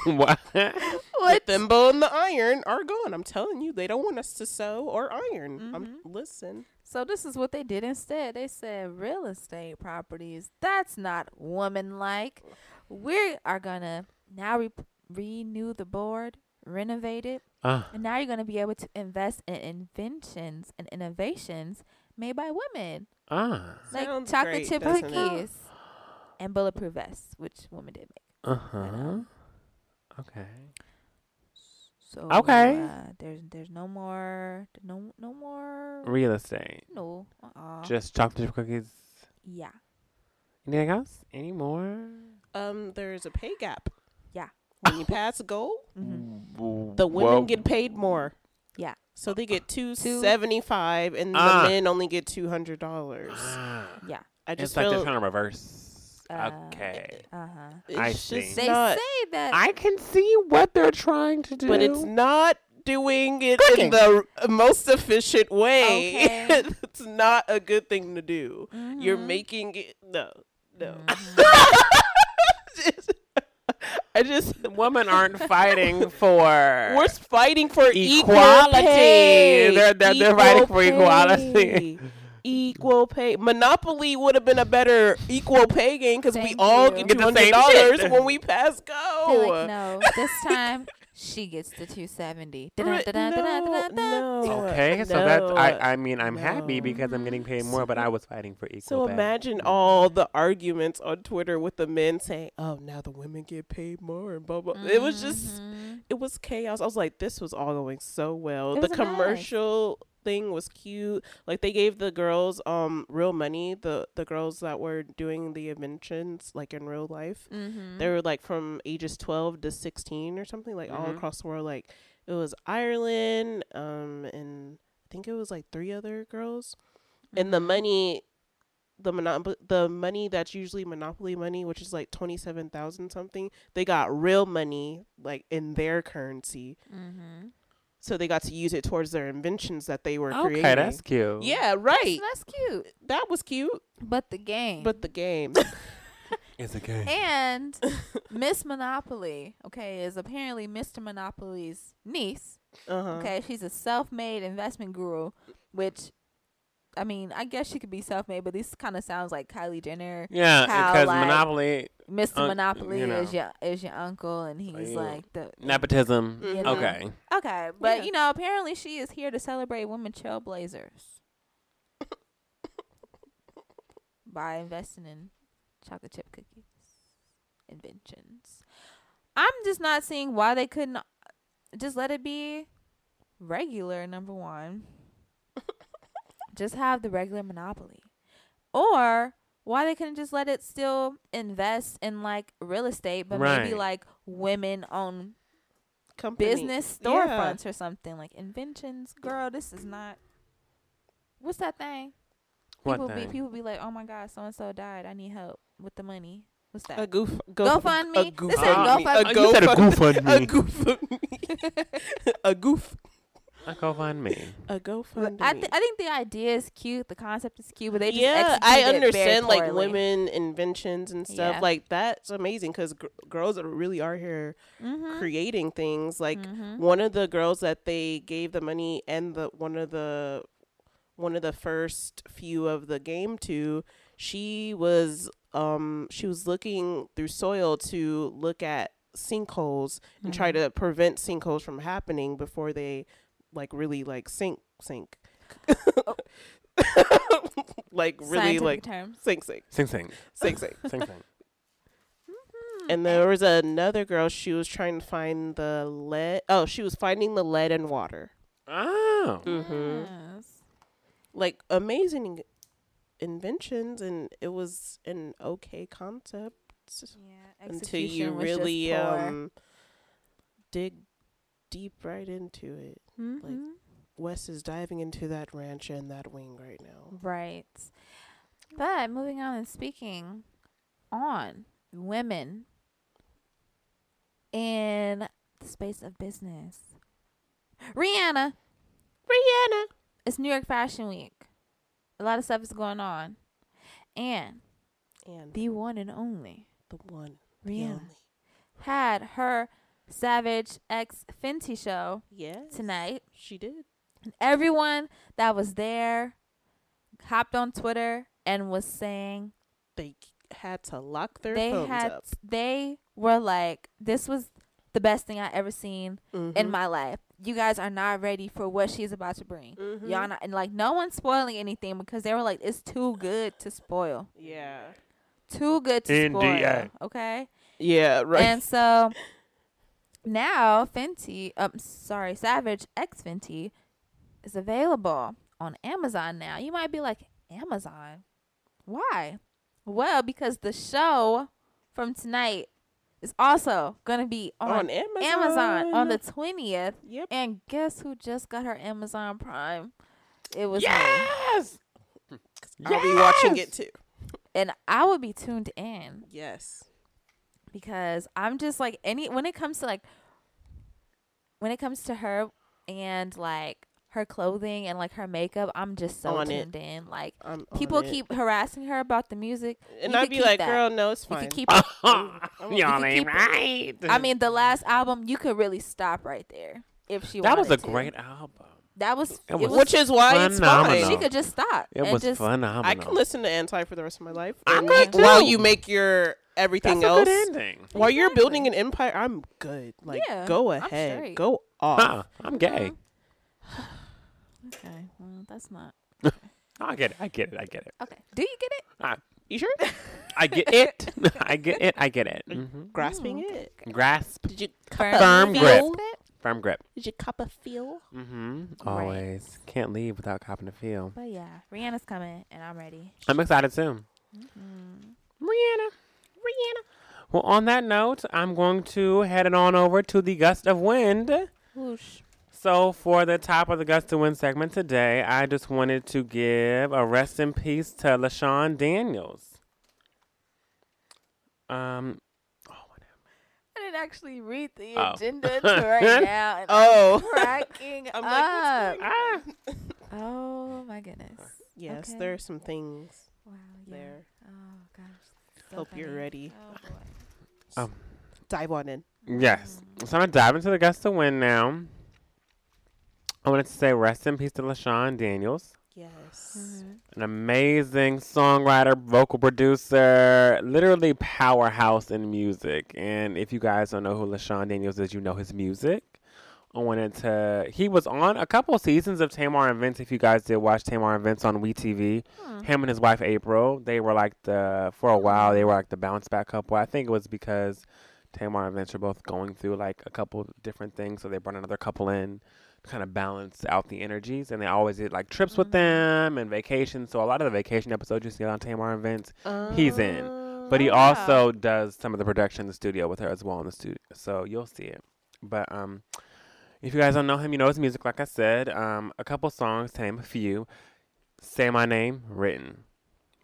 what? What? The thimble and the iron are gone. I'm telling you, they don't want us to sew or iron. I'm Mhm. listen. So this is what they did instead. They said real estate properties. That's not woman-like. We are gonna now re- renew the board, renovate it, Uh, and now you're gonna be able to invest in inventions and innovations made by women, ah. like Sounds chocolate great, chip doesn't cookies and bulletproof vests, which women did make. Uh huh. Okay. So Okay. uh, there's there's no more no no more Real estate. no uh Just chocolate chip cookies. yeah Anything else? Any more? Um, there's a pay gap. Yeah. When you pass a goal, mm-hmm. the women get paid more. Yeah. So they get two Two- seventy five, and Ah. the men only get two hundred dollars. Ah. yeah I just It's like feel they're trying to reverse. Uh, okay. uh huh it's I just see. they not, say that I can see what they're trying to do. but it's not doing it Cooking. in the most efficient way. Okay. it's not a good thing to do. You're Mhm. making it no, no. Mhm. I just the women aren't fighting for. we're fighting for equal Equality. They're- they're- they're fighting for equality. pay. Equal pay. Monopoly would have been a better equal pay game because we all you. get Get two the hundred same dollars when we pass They're go. like, no, this time she gets the 270. Right, Da-da-da-da-da-da-da. no, no, Okay, so that's. I. I mean, I'm happy because I'm getting paid more, but I was fighting for equal So pay. imagine all the arguments on Twitter with the men saying, "Oh, now the women get paid more," and blah blah. It was just, Mhm. it was chaos. I was like, this was all going so well. It The commercial. a mess. Thing was cute. Like they gave the girls um real money. The the girls that were doing the inventions like in real life. Mhm. They were like from ages 12 to 16 or something like all Mhm. across the world like it was Ireland um and I think it was like three other girls and the Mhm. money the monop- the money that's usually monopoly money which is like 27,000 something they got real money like in their currency Mhm. So they got to use it towards their inventions that they were okay, creating Okay, that's cute. yeah So right that's cute. that was cute But the game. but the game it's a game. and Miss Monopoly, okay, is apparently Mr. Monopoly's niece. uh-huh Okay, she's a self-made investment guru, which I mean, I guess she could be self-made, but this kind of sounds like Kylie Jenner. Yeah, how, because like, Monopoly Mr. Uh, Monopoly you know. is your is your uncle, and he's you- like the nepotism. You know. Okay. Okay, but Yeah. you know, apparently she is here to celebrate women trailblazers by investing in chocolate chip cookies inventions. I'm just not seeing why they couldn't just let it be regular. Number one, just have the regular monopoly, or why they couldn't just let it still invest in like real estate, but maybe like women own Company. business Yeah. storefronts or something like inventions. Girl, this is not. What's that thing? What people be people be like, oh my god, so and so died. I need help with the money. What's that? A goof, go, GoFundMe? A goof, This ain't a GoFundMe. You said a GoFundMe. A GoFundMe. GoFundMe. a goof. I go find me. A GoFundMe. I th- I think the idea is cute. The concept is cute, but they just yeah, I executed it very understand like women inventions and stuff Yeah. like that's amazing because gr- girls really are here Mhm. creating things. Like Mhm. one of the girls that they gave the money and the one of the one of the first few of the game to, she was um she was looking through soil to look at sinkholes and try Mhm. to prevent sinkholes from happening before they like really like sink sink. like really Scientific like terms. sink sink Sing sing. sink sink. Sing sing. Mhm. And there was another girl. She was trying to find the lead. Oh, she was finding the lead in water. Oh. Mm-hmm. Yes. Like amazing inventions, and it was an okay concept Yeah. until you execution was just really poor. um dig deep right into it. Mhm. Wes is diving into that ranch and that wing right now. Right. But moving on and speaking on women in the space of business. Rihanna. Rihanna. It's New York Fashion Week. A lot of stuff is going on. And And the one and only the one, the Rihanna only. had her Savage X Fenty show Yes. tonight. She did. And everyone that was there hopped on Twitter and was saying They had to lock their they phones had up. they were like this was the best thing I ever seen in Mhm. my life. You guys are not ready for what she's about to bring. Mhm. Y'all not and like no one's spoiling anything because they were like it's too good to spoil. Yeah. Too good to NDA. spoil. Okay? Yeah. Right. And so now Fenty, um sorry, Savage X Fenty is available on Amazon now. You might be like, Amazon? Why? Well, because the show from tonight is also gonna be on, on Amazon. Amazon on the twentieth. Yep. And guess who just got her Amazon Prime? It was me. Yes. I'll be watching it too. And I will be tuned in. Yes. Because I'm just like any when it comes to like when it comes to her and like her clothing and like her makeup, I'm just so On it. tuned in. Like I'm people keep harassing her about the music. and you I'd be like, that. girl, no, it's You fine. could keep it. I'm- Y'all you ain't keep right. I mean, the last album you could really stop right there if she that was a to. great album. That was It it was was, Which is why it's phenomenal. fine. she could just stop. It and was just, phenomenal. I can listen to Anti for the rest of my life. I and could While you make your everything That's a else, good ending. while you're Exactly. building an empire, I'm good. Like, Yeah, go I'm ahead, go off. Huh, I'm gay. Okay, well that's not I get it. I get it. I get it. okay. Do you get it? You sure? I get it. I get it. I get it. hmm Grasping Mm, it. Grasp. Did you Firm, Firm grip. it? Firm grip. Did you cup a feel? Mm-hmm. Right. Always. Can't leave without copping a feel. But yeah, Rihanna's coming and I'm ready. I'm excited too. Mm. Rihanna. Rihanna. Well, on that note, I'm going to head it on over to the gust of wind. Whoosh. So, for the top of the gust of wind segment today, I just wanted to give a rest in peace to LaShawn Daniels. Um, didn't actually read the Oh. agenda to right now. And Oh. I'm cracking I'm up. like, what's going Ah. oh my goodness. Yes, Okay. there are some things Wow. Yeah. there. Oh gosh. So Hope you're ready. Oh boy. Um, Dive on in. Yes. So I'm gonna dive into the gust of wind now. I wanted to say rest in peace to LaShawn Daniels. Yes. An amazing songwriter, vocal producer, literally powerhouse in music. And if you guys don't know who LaShawn Daniels is, you know his music. I wanted to. He was on a couple seasons of Tamar and Vince. If you guys did watch Tamar and Vince on WeTV, Hmm. him and his wife April, they were like the for a while they were like the bounce back couple. I think it was because Tamar and Vince were both going through like a couple different things, so they brought another couple in to kind of balance out the energies. And they always did like trips with Mhm. them and vacations. So a lot of the vacation episodes you see on Tamar and Vince, He's in, Uh, but he Oh, also does some of the production in the studio with her as well in the studio. So you'll see it. But um, if you guys don't know him, you know his music. Like I said, um, a couple songs to name a few. Say My Name, written.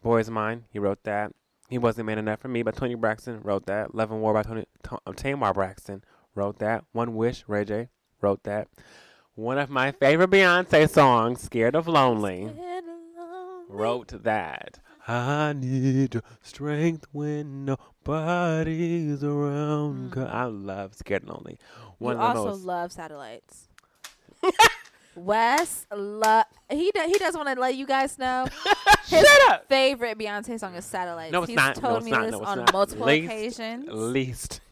Boys Mine, he wrote that. He Wasn't Man Enough for Me by Toni Braxton, wrote that. Love and War by Toni T- uh, Tamar Braxton, wrote that. One Wish, Ray J, wrote that. One of my favorite Beyonce songs, Scared of Lonely, Get along with- wrote that. I need your strength when nobody's around. Mm. 'Cause I love Scared and Lonely. One you of also most. love satellites. Wes love he do, he does want to let you guys know his Shut up! favorite Beyonce song is Satellites. No, it's He's not. No, told it's me not. this No, it's on not. multiple Least- occasions. Least.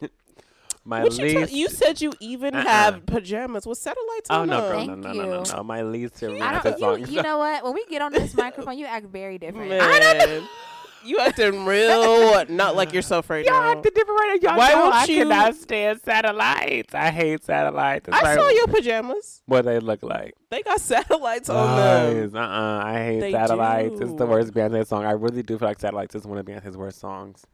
my What you, tell- you said you even Uh-uh. have pajamas with satellites oh on no, them. girl, no, no, no, no, no. My least favorite I song. You, you know what? When we get on this microphone, you act very different. Man. You acting real not like yourself right Y'all now. acting different right now. Y'all Why won't I you- cannot stand satellites. I hate satellites. It's I like, saw your pajamas. What they look like. They got satellites on them. Lies. Uh-uh. I hate They satellites. It's the worst Beyonce song. I really do feel like satellites is one of Beyonce's worst songs.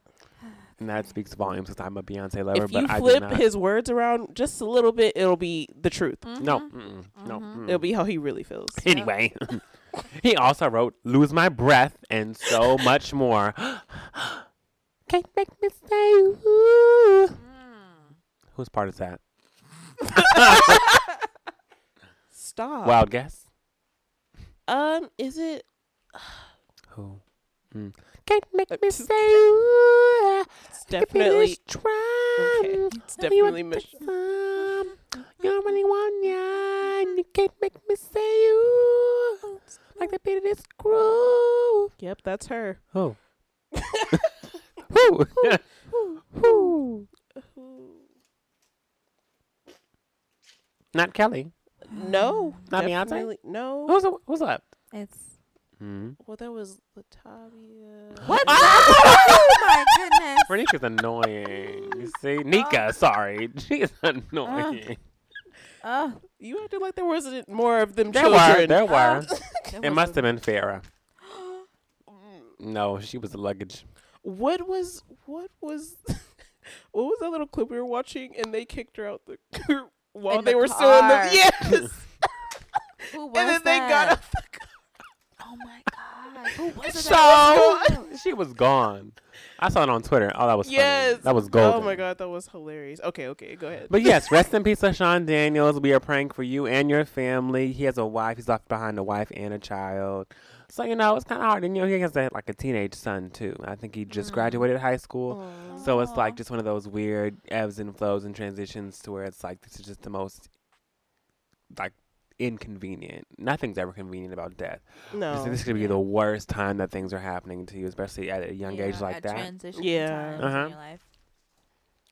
And that speaks volumes because I'm a Beyonce lover, If but you I flip not. his words around just a little bit, it'll be the truth. no, Mhm. mm-mm, no. Mm-mm. It'll be how he really feels. Anyway, he also wrote "Lose My Breath" and so much more. Can't make me say ooh. Mm. Whose part is that? Stop. Wild guess. Um, is it? Who? Mm. Can't make uh, me say ooh. It's definitely. try. Okay. It's definitely Mich- You don't really want ya, and you can't make me say ooh. Like the beat of this groove. Yep, that's her. Oh. Who? Who? Who? Not Kelly. No, Not Beyonce? definitely- No. Who's who's left? It's Hmm. Well, that was Latavia. what? oh my goodness! Renika's annoying. You see, Nika. Sorry, she's annoying. Oh, You acted like there wasn't more of them there children. were. There were. it it must have been Farrah. No, she was the luggage. What was what was what was that little clip we were watching and they kicked her out the while In they the were still in the yes, Who was and then they got that? off the car. Oh my god! Who was it? So she was gone. I saw it on Twitter. Oh, that was funny. Yes, That was gold. Oh my god, that was hilarious. Okay, okay, go ahead. But yes, rest in peace, Sean Daniels. We are praying for you and your family. He has a wife. He's left behind a wife and a child. So you know it's kind of hard. And you know he has a, like a teenage son too. I think he just Mm. graduated high school. Aw. So it's like just one of those weird ebbs and flows and transitions to where it's like this is just the most like inconvenient. Nothing's ever convenient about death. no, This, this could be Yeah. the worst time that things are happening to you, especially at a young Yeah, age like that. Transition Yeah. times Uh-huh. in your life.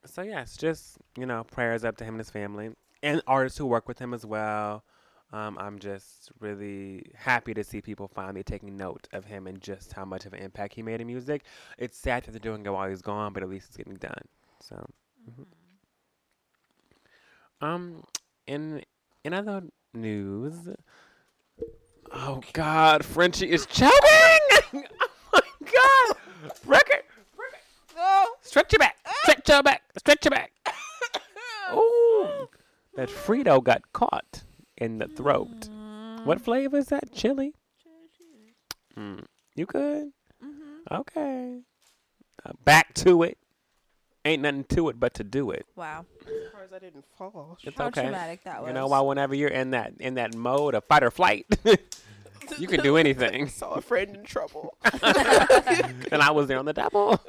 So yes, just you know, prayers up to him and his family, and artists who work with him as well. Um, I'm just really happy to see people finally taking note of him and just how much of an impact he made in music. It's sad that they're doing it while he's gone, but at least it's getting done. So, mhm. um, in in other news, oh God, Frenchie is choking! oh my God, record, record, stretch your back, stretch your back, stretch your back. Ooh, that Frito got caught in the throat. What flavor is that? Chili? Mm. You good? Mm-hmm. Okay. Uh, back to it. Ain't nothing to it but to do it. Wow. As I didn't fall. It's How okay. traumatic that was. You know why? Whenever you're in that in that mode of fight or flight, you can do anything. Saw a friend in trouble. and I was there on the double.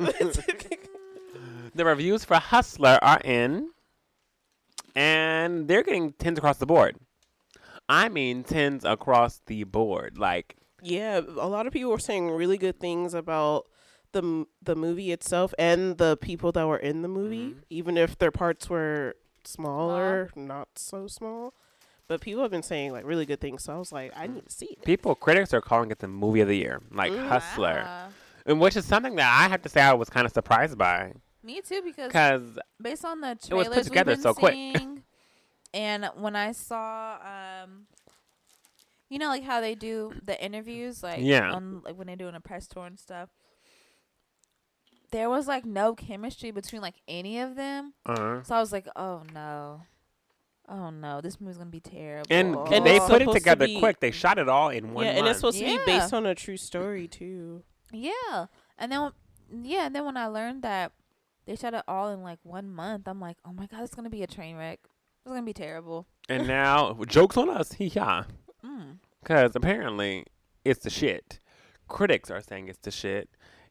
the reviews for Hustler are in, and they're getting tens across the board. I mean, tens across the board. Like, yeah, a lot of people were saying really good things about the the movie itself and the people that were in the movie, Mhm. even if their parts were smaller, not so small. But people have been saying like really good things, so I was like, I need to see it. people, critics are calling it the movie of the year, like. Hustler, Wow. and which is something that I have to say I was kind of surprised by Me too, because because based on the it was trailers put together we've been so quick. seeing, and when I saw, um, you know, like how they do the interviews, like Yeah. on like when they're doing a press tour and stuff. There was like no chemistry between like any of them, uh, so I was like, "Oh no, oh no, this movie's gonna be terrible." and, And they put it supposed to together be- quick. They shot it all in one yeah, and it's supposed to be based on a true story too. Yeah, and then yeah, and then when I learned that they shot it all in like one month, I'm like, "Oh my god, it's gonna be a train wreck. It's gonna be terrible." and now jokes on us, yeah. Mm. Because apparently it's the shit. Critics are saying it's the shit.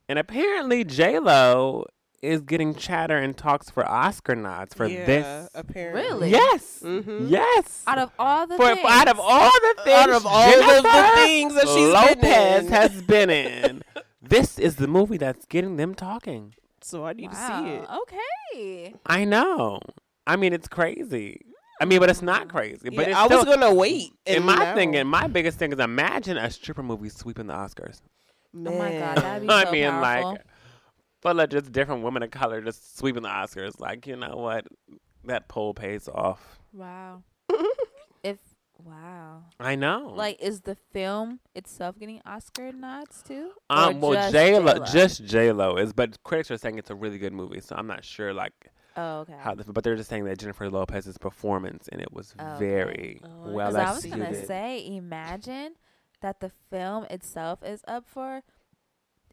And apparently J Lo is getting chatter and talks for Oscar nods for yeah, this. apparently. Really? Yes. Mm-hmm. Yes. Out of all the for, things, out of all the things, Out of all of the things that she's Lopez been in. has been in, this is the movie that's getting them talking. So I need to see it. Okay. I know. I mean, it's crazy. I mean, but it's not crazy. But Yeah, it's I still, was gonna wait. and and my now- thing, and my biggest thing is imagine a stripper movie sweeping the Oscars. Man. Oh my God, that'd be I mean, powerful. like, full of just different women of color just sweeping the Oscars. Like, you know what? That poll pays off. wow. if wow. I know. Like, is the film itself getting Oscar nods too? Or um, well, just J Lo, just J Lo is, but critics are saying it's a really good movie. So I'm not sure, like, Oh, okay. how. The, but they're just saying that Jennifer Lopez's performance and it was Okay. very Oh, well Because I was gonna say, imagine that the film itself is up for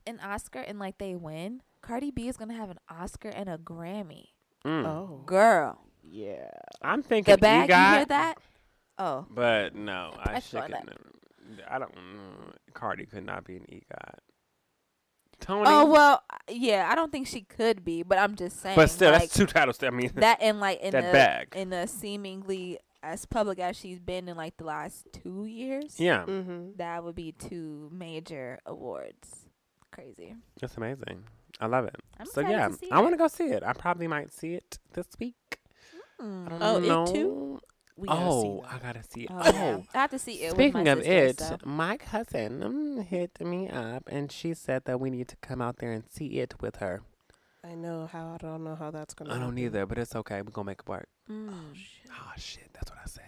an Oscar and like they win. Cardi B is gonna have an Oscar and a Grammy. Mm. Oh. Girl, Yeah. I'm thinking the bag. You EGOT, hear that? Oh, but no, I That's should. fine. I don't. mm, Cardi could not be an EGOT. Tony. oh well, yeah. I don't think she could be, but I'm just saying. but still, like, that's two titles. I mean, that and like in that the bag. in the seemingly as public as she's been in like the last two years. yeah, Mm-hmm. that would be two major awards. Crazy. that's amazing. I love it. I'm so yeah, to see I want to go see it. I probably might see it this week. I Mm. don't Oh, It. Too? We gotta oh, I gotta see it. Oh, Oh, yeah. I have to see it. speaking with my of it, sisters, so. my cousin um, hit me up and she said that we need to come out there and see it with her. I know how. I don't know how that's gonna. I don't happen. either, but it's okay. We're gonna make it work. Mm. Oh shit. Oh shit, that's what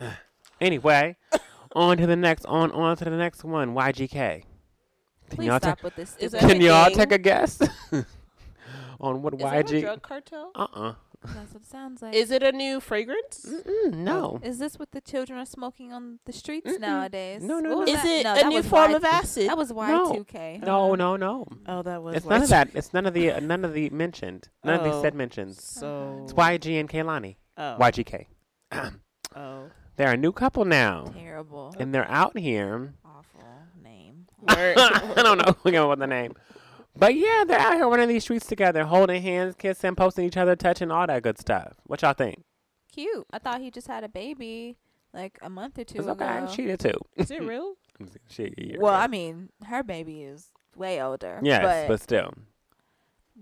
said. Mm. Anyway, on to the next. On on to the next one. YGK. Can Please y'all, ta- stop with this. Is that can y'all gang? take a guess on what Is that a drug cartel? Uh uh That's what it sounds like. Is it a new fragrance? Mm-mm, no. Is this what the children are smoking on the streets Mm-mm. nowadays? No, no, no. Is that? it No, a new form Y- of acid? That was Y2K. No, no, no. oh, that was. It's none of Y2K. that. It's none of the none of the mentioned. None of these Oh. said mentions. So. It's YG and Kehlani. Oh. YGK. Oh. They're a new couple now, Terrible. and they're out here. Awful name. I don't know who came up with the name, but yeah, they're out here running these streets together, holding hands, kissing, posting each other, touching, all that good stuff. What y'all think? Cute. I thought he just had a baby like a month or two It's okay. ago. She did too. Is it real? she, a well, ago. I mean, her baby is way older. yes, but, but still,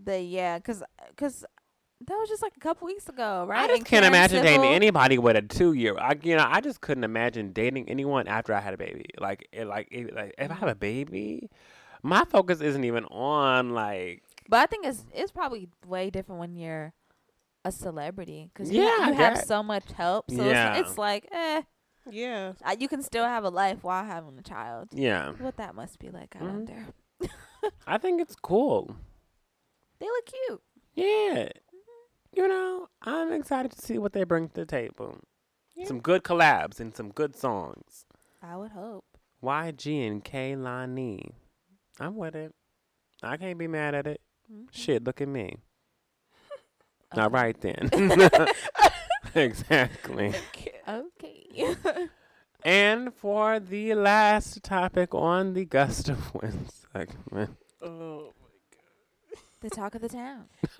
the yeah, cause, 'cause that was just like a couple weeks ago, right? I just And can't Karen imagine dating anybody with a two year. I you know I just couldn't imagine dating anyone after I had a baby. Like it, like it, like if I have a baby, my focus isn't even on like But I think it's it's probably way different when you're a celebrity because Yeah, you, you have so much help. So Yeah. it's, it's like, eh, Yeah. I- you can still have a life while having a child. yeah. What that must be like, I Mhm. wonder. I think it's cool. They look cute. Yeah. You know, I'm excited to see what they bring to the table. Yeah. Some good collabs and some good songs. I would hope. YG and Kehlani. I'm with it. I can't be mad at it. Mhm. Shit, look at me. All Okay. right then. exactly. Okay. And for the last topic on the gust of wind segment. Oh. The talk of the town.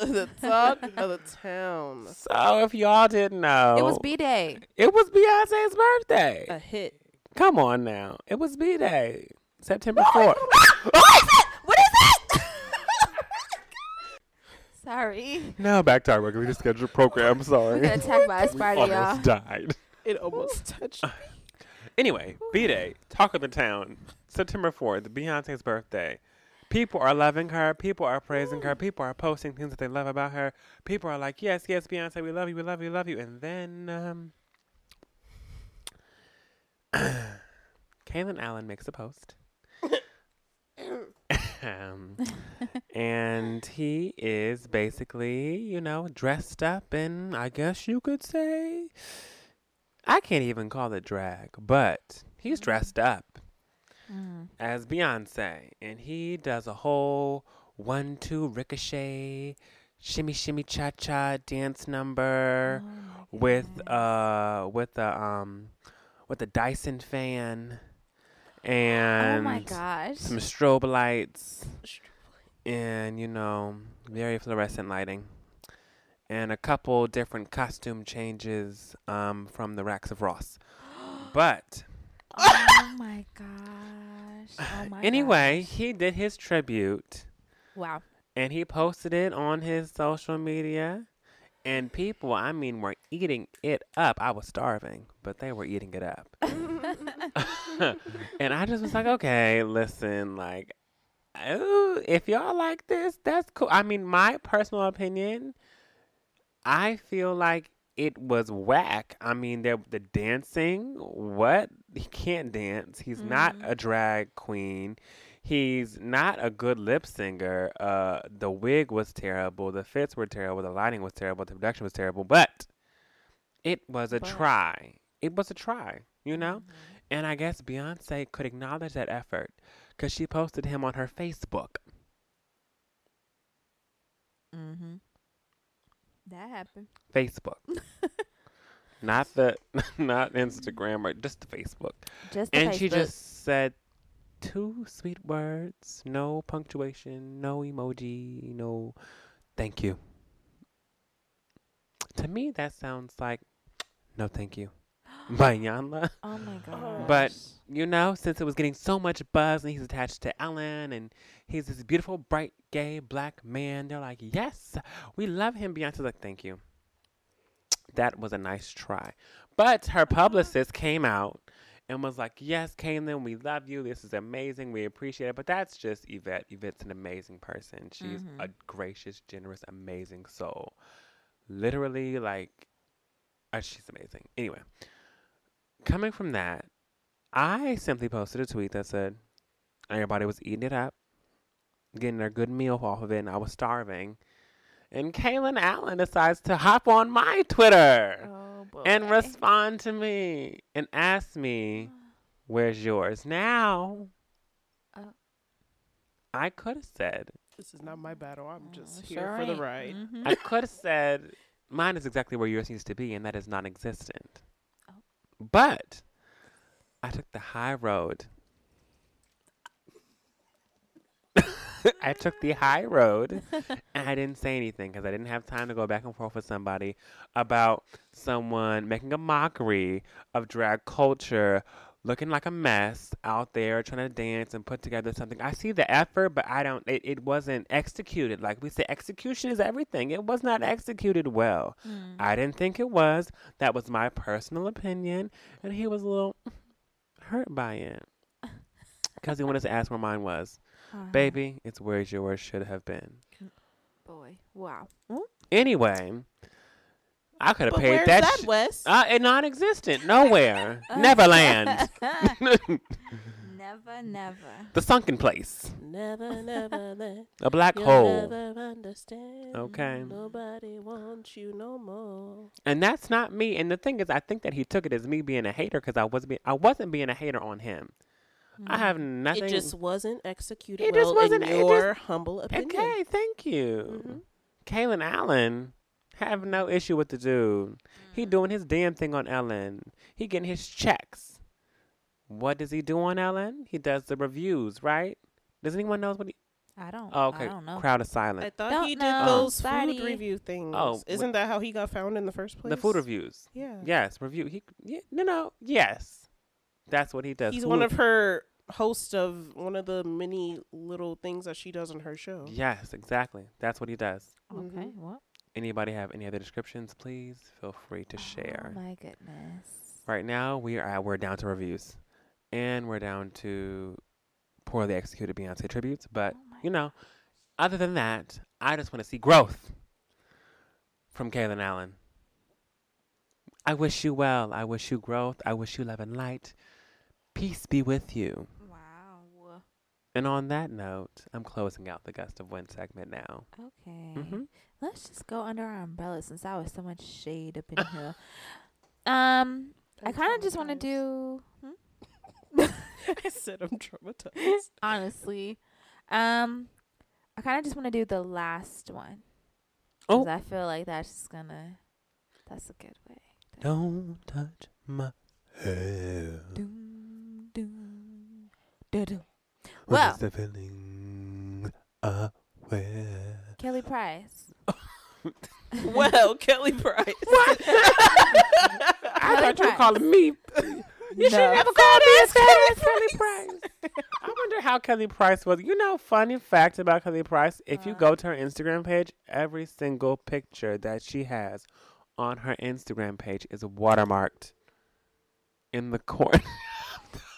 the talk of the town. So if y'all didn't know, It was B Day. it was Beyonce's birthday. A hit. Come on now. It was B Day. September 4th. What is it? What is it? Sorry. now back to our regularly scheduled program. We Sorry. got attacked by a We spider, y'all. almost died. It almost touched. me. Anyway, B Day, talk of the town, September 4th, Beyonce's birthday. People are loving her. People are praising her. People are posting things that they love about her. People are like, yes, yes, Beyonce, we love you, we love you, we love you. And then, um, Kalen Allen makes a post. um, and he is basically, you know, dressed up in, I guess you could say, I can't even call it drag, but he's dressed up Mm. as Beyonce, and he does a whole one two ricochet, shimmy shimmy cha cha dance number Oh with uh with the um with the Dyson fan and oh my gosh. some strobe lights and you know very fluorescent lighting and a couple different costume changes um from the racks of Ross. But oh my gosh. Oh my anyway, gosh. he did his tribute Wow. and he posted it on his social media. And people, I mean, were eating it up. I was starving, but they were eating it up. and I just was like, okay, listen, like, ooh, if y'all like this, that's cool. I mean, my personal opinion, I feel like it was whack. I mean, there the dancing, what? He can't dance. He's not Mhm. a drag queen. He's not a good lip singer. Uh, the wig was terrible. The fits were terrible. The lighting was terrible. The production was terrible. But it was a But- try. It was a try. You know. Mhm. And I guess Beyonce could acknowledge that effort because she posted him on her Facebook. Mm-hmm. That happened. Facebook. not the not Instagram or just the Facebook. Just the and she just said two sweet words, no punctuation, no emoji, no thank you. To me that sounds like no thank you. By Yanla. Oh my oh, god. But you know, since it was getting so much buzz and he's attached to Ellen and he's this beautiful, bright, gay black man, they're like, yes, we love him. Beyonce's like, thank you. That was a nice try. But her publicist came out and was like, yes, Kalen, we love you. This is amazing. We appreciate it. But that's just Yvette. Yvette's an amazing person. She's a Mhm. gracious, generous, amazing soul. Literally, like, uh, she's amazing. Anyway, coming from that, I simply posted a tweet that said everybody was eating it up, getting their good meal off of it, and I was starving. And Kalen Allen decides to hop on my Twitter oh and respond to me and ask me, Where's yours? Now, Oh. I could have said, This is not my battle. I'm just Mm, here sure for the ain't. ride. Mhm. I could have said, Mine is exactly where yours needs to be, and that is non existent. Oh. But I took the high road. I took the high road and I didn't say anything because I didn't have time to go back and forth with somebody about someone making a mockery of drag culture, looking like a mess out there trying to dance and put together something. I see the effort, but I don't, it, it wasn't executed. Like we say, execution is everything. It was not executed well. Mm. I didn't think it was. That was my personal opinion. And he was a little hurt by it because he wanted to ask where mine was. Uh-huh. Baby, it's where yours should have been. Boy. Wow. Anyway, I could have But paid where's that. that, sh- Wes? uh, it non-existent. Nowhere. Neverland. never, never. the sunken place. never, never let A black you'll hole. never understand. Okay. Nobody wants you no more. And that's not me. And the thing is, I think that he took it as me being a hater because I was being, I wasn't being a hater on him. I have nothing. It just wasn't executed It well just wasn't- in it your humble opinion. Okay, thank you. Mhm. Kalen Allen have no issue with the dude. He doing his damn thing on Ellen. He getting his checks. What does he do on Ellen? He does the reviews, right? Does anyone knows what he? I don't. Oh, okay. I don't know. Crowd is silent. I thought Don't he did know. those Sorry. food review things. Oh, Isn't that how he got found in the first place? the food reviews. Yeah. Yes, review. He yeah, no no yes, that's what he does. He's Food- one of her hosts of one of the many little things that she does on her show. Yes, exactly. That's what he does. Okay. Mhm. What? Anybody have any other descriptions? Please feel free to share. Oh my goodness. Right now, we are we're down to reviews, and we're down to poorly executed Beyonce tributes. But Oh you know, other than that, I just want to see growth from Kalen Allen. I wish you well. I wish you growth. I wish you love and light. Peace be with you. Wow. And on that note, I'm closing out the Gust of Wind segment now. Okay. hmm Let's just go under our umbrella since that was so much shade up in here. Um, I I'm kind of just want to do. Hmm? I said I'm traumatized. honestly. Um, I kind of just want to do the last one. 'Cause Oh. I feel like that's just gonna. That's a good way. to- Don't touch my hair. Doom, doom, Well. the feeling aware? Kelly Price. well, Kelly Price. What? I Kelly thought you were Price. calling me. You should No. never call me as Kelly, Kelly Price. I wonder how Kelly Price was. You know, funny fact about Kelly Price: if you go to her Instagram page, every single picture that she has on her Instagram page is watermarked in the corner.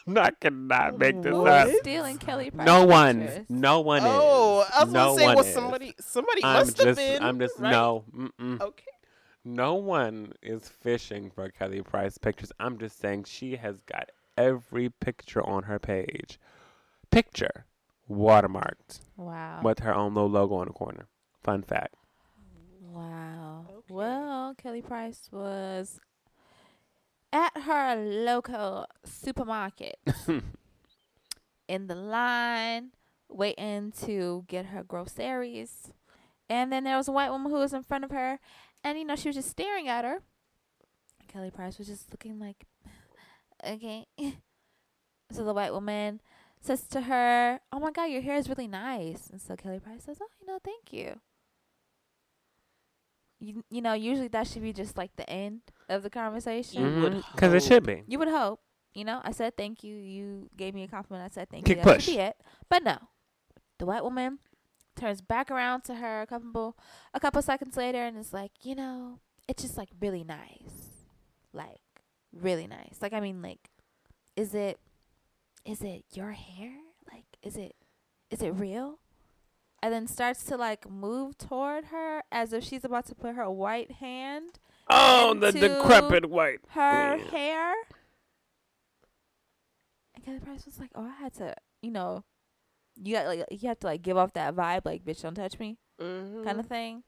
I cannot make this What? up. Stealing Kelly Price. No one. pictures. No one Oh, is. Oh, I was no gonna say, one was is. somebody? Somebody I'm must have just, been. I'm just right? no. Mm-mm. Okay. No one is fishing for Kelly Price pictures. I'm just saying she has got every picture on her page. Picture watermarked Wow. with her own little logo on the corner. Fun fact. Wow. Okay. Well, Kelly Price was at her local supermarket in the line waiting to get her groceries. And then there was a white woman who was in front of her and you know she was just staring at her. Kelly Price was just looking like okay. so the white woman says to her, "Oh my god, your hair is really nice." And so Kelly Price says, "Oh, you know, thank you." You, you know, usually that should be just like the end of the conversation. Because Mm-hmm. it should be. You would hope. You know, I said thank you. You gave me a compliment. I said thank Kick you. That push. should be it. But no, the white woman turns back around to her a couple a couple seconds later and is like, you know, it's just like really nice, like really nice. Like I mean, like, is it is it your hair? Like, is it is it real? And then starts to like move toward her as if she's about to put her white hand Oh, the decrepit white. her Yeah. hair. And Kelly Price was like, "Oh, I had to, you know, you got like you have to like give off that vibe, like bitch, don't touch me, Mm-hmm. kind of thing."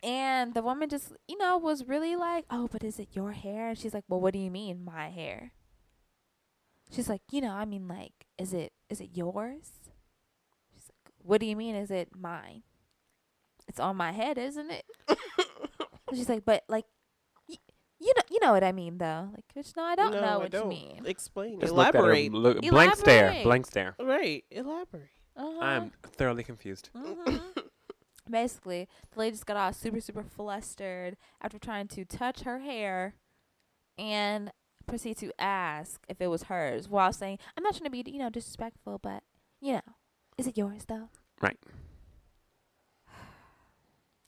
And the woman just, you know, was really like, "Oh, but is it your hair?" And she's like, "Well, what do you mean, my hair?" She's like, "You know, I mean, like, is it is it yours?" She's like, "What do you mean? Is it mine? It's on my head, isn't it?" She's like, "But like, y- you know, you know what I mean, though. Like, bitch, no, I don't No, know I what don't. you mean." Explain. Just looked at her, Elaborate. look- blank stare. Elaborate. Blank stare. Right. Elaborate. Uh-huh. I'm thoroughly confused. Mhm. Basically, the lady just got all super, super flustered after trying to touch her hair and proceed to ask if it was hers while saying, I'm not trying to be, you know, disrespectful, but, you know, is it yours, though? Right.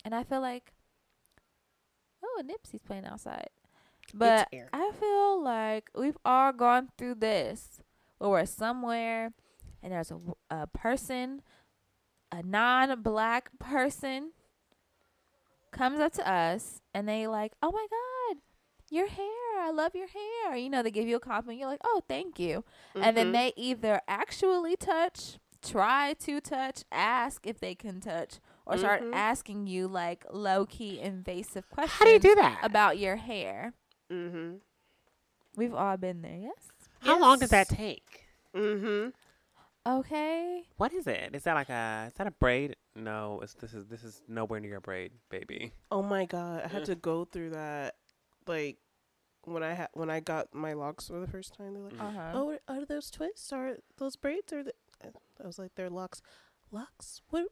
And I feel like, oh, Nipsey's playing outside. But. I feel like we've all gone through this where we're somewhere and there's a, a person, a non black person, comes up to us and they like, oh my God, your hair. I love your hair. You know, they give you a compliment. You're like, oh, thank you. And then Mhm. they either actually touch, try to touch, ask if they can touch, or start Mhm. asking you like low key invasive questions How do you do that? about your hair. Mhm. We've all been there, yes? How long does that Yes. take? Mhm. Okay. What is it? Is that like a? Is that a braid? No, it's this is this is nowhere near a braid, baby. Oh my god, I had to go through that. Like when I had when I got my locks for the first time, they're like, Mm. Uh-huh. "Oh, are- are those twists? Are those braids? Or the?" I was like, "They're locks. Locks? What?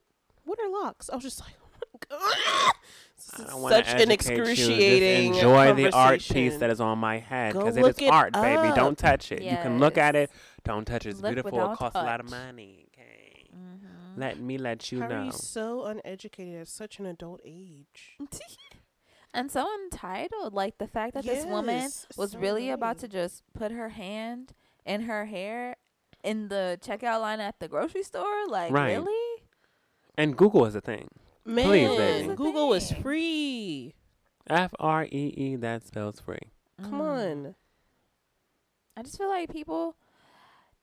What are locks?" I was just like, "Oh my god!" This I is don't wanna such an educate you, just excruciating enjoy the art piece that is on my head because it is it art, baby. Don't touch it. You can look at it. Don't touch it. It's Look, beautiful. It don't costs a lot of money. Okay. Mhm. Let me let you How know. are you so uneducated at such an adult age? and so entitled. Like the fact that this woman was so really about to just put her hand in her hair in the checkout line at the grocery store. Like, Right. really? and Google is a thing. Man, Please, baby. Google is free. F R E E. That spells free. Come Mm. on. I just feel like people,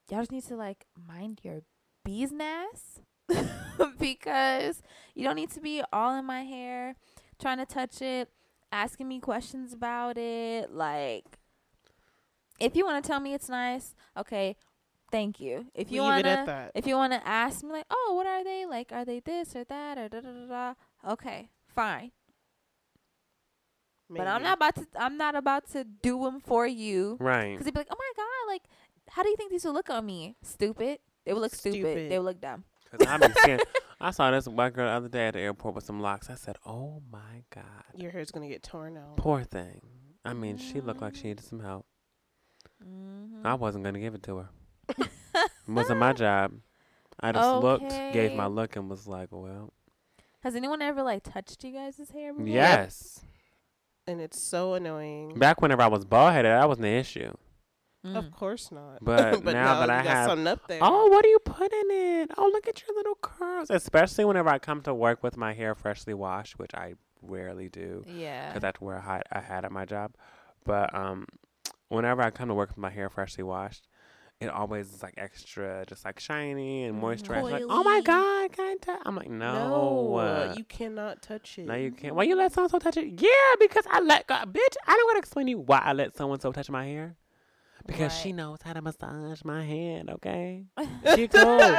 y'all just need to like mind your business because you don't need to be all in my hair, trying to touch it, asking me questions about it. Like, if you want to tell me it's nice, okay, thank you. If you want to, if you want to ask me like, oh, what are they? Like, are they this or that or da da da da? Okay, fine. But I'm not about to. I'm not about to do them for you. Right. Because they'd be like, oh my God, like, how do you think these would look on me? Stupid. They would look stupid. Stupid. They would look dumb. Because I be seeing. I saw this white girl the other day at the airport with some locks. I said, "Oh my god, Your hair's gonna get torn out. poor thing." I mean, she looked like she needed some help. Mm-hmm. I wasn't gonna give it to her. It wasn't my job. I just looked, gave my look, and was like, "Well, Has anyone ever, like, touched you guys' hair before? yes." And it's so annoying. Back whenever I was bald headed, that wasn't the issue. Mm. Of course not. But but now that I got have- something up there. Oh, what do you put in it? Oh, look at your little curls. Especially whenever I come to work with my hair freshly washed, which I rarely do Yeah. because that's where I had, I had at my job. But um, whenever I come to work with my hair freshly washed, it always is like extra, just like shiny and Mhm. moisturized. Like, oh my god, can I touch? I'm like, no, uh, you cannot touch it. no, you can't. Why you let someone so touch it? Yeah, because I let God, bitch. I don't want to explain to you why I let someone so touch my hair. Because she knows how to massage my hand, okay? She cool.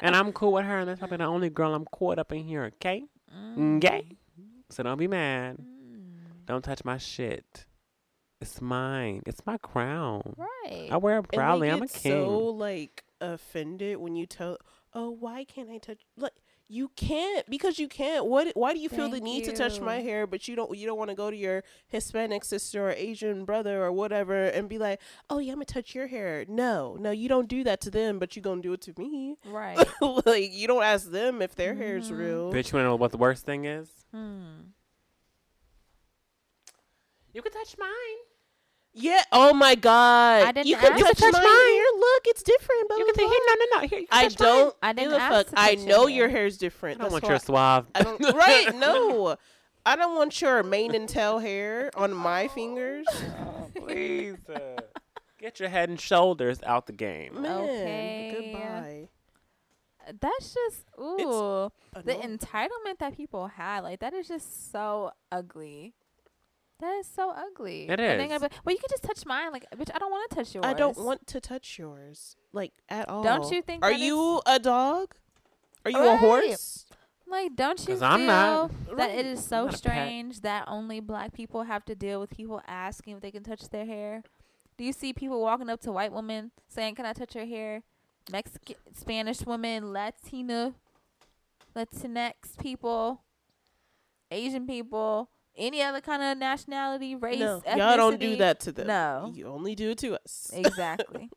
and I'm cool with her, and that's probably the only girl I'm caught up in here, okay? Mm. Okay? So don't be mad. Mm. Don't touch my shit. It's mine. It's my crown. Right. I wear it And they proudly. I'm a get king. so like offended when you tell, "Oh, why can't I touch?" Like you can't because you can't. What? Why do you feel the Thank need to touch my hair, but you don't? You don't want to go to your Hispanic sister or Asian brother or whatever and be like, "Oh yeah, I'm gonna touch your hair." No, no, you don't do that to them, but you gonna do it to me. right. like you don't ask them if their hair's Mhm. real. Bitch, you wanna know what the worst thing is? Hmm. You can touch mine. Yeah. Oh my God. I didn't you can ask touch, you. mine. Here, look, it's different. Blah, You blah, can say, here, no, no, no. Here, you can I touch don't. I didn't give a ask fuck. to I touch your know your hair. hair's I different. don't That's want why- your suave. I don't. Right? No. I don't want your mane and tail hair on my fingers. Oh, please. uh, get your head and shoulders out the game. Man, Okay. goodbye. That's just ooh the entitlement that people have. Like that is just so ugly. That is so ugly. It And then is. gonna be, well, you can just touch mine. Like, bitch, I don't want to touch yours. I don't want to touch yours, like at all. Don't you think? Are that you a dog? Are you a horse? It's, like? Don't you 'Cause feel I'm not. that it is so not a pet. strange that only black people have to deal with people asking if they can touch their hair? Do you see people walking up to white women saying, "Can I touch your hair?" Mexican, Spanish women, Latina, Latinx people, Asian people, any other kind of nationality, race, no, y'all don't do that to them. No. you only do it to us. Exactly.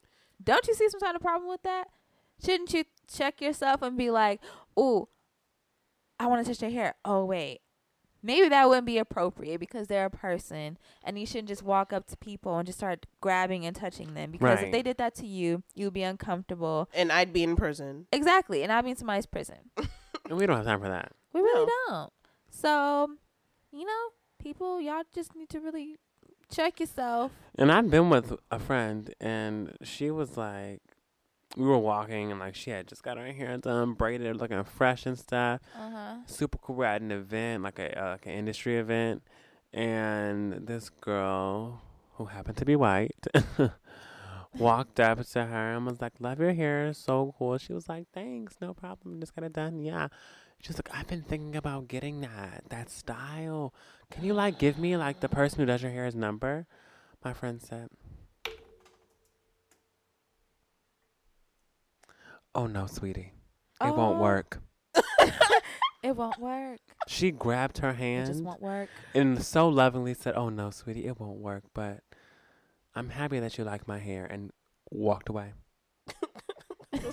Don't you see some kind of problem with that? Shouldn't you check yourself and be like, "Ooh, I want to touch their hair." Oh wait, maybe that wouldn't be appropriate because they're a person, and you shouldn't just walk up to people and just start grabbing and touching them because if they did that to you, you'd be uncomfortable. and I'd be in prison. Exactly, and I'd be in somebody's prison. And we don't have time for that. We really No. don't. So, you know, people, y'all just need to really check yourself. And I'd been with a friend, and she was like, we were walking, and like she had just got her hair done, braided, looking fresh and stuff. Uh huh. Super cool. We're at an event, like a uh, like an industry event, and this girl who happened to be white walked up to her and was like, "Love your hair, so cool." She was like, "Thanks, no problem. Just got it done." Yeah. She's like, "I've been thinking about getting that that style. Can you like give me like the person who does your hair's number?" My friend said, "Oh no, sweetie, it won't Oh. work." It won't work. She grabbed her It hand just won't work. and so lovingly said, "Oh no, sweetie, it won't work, but I'm happy that you like my hair," and walked away.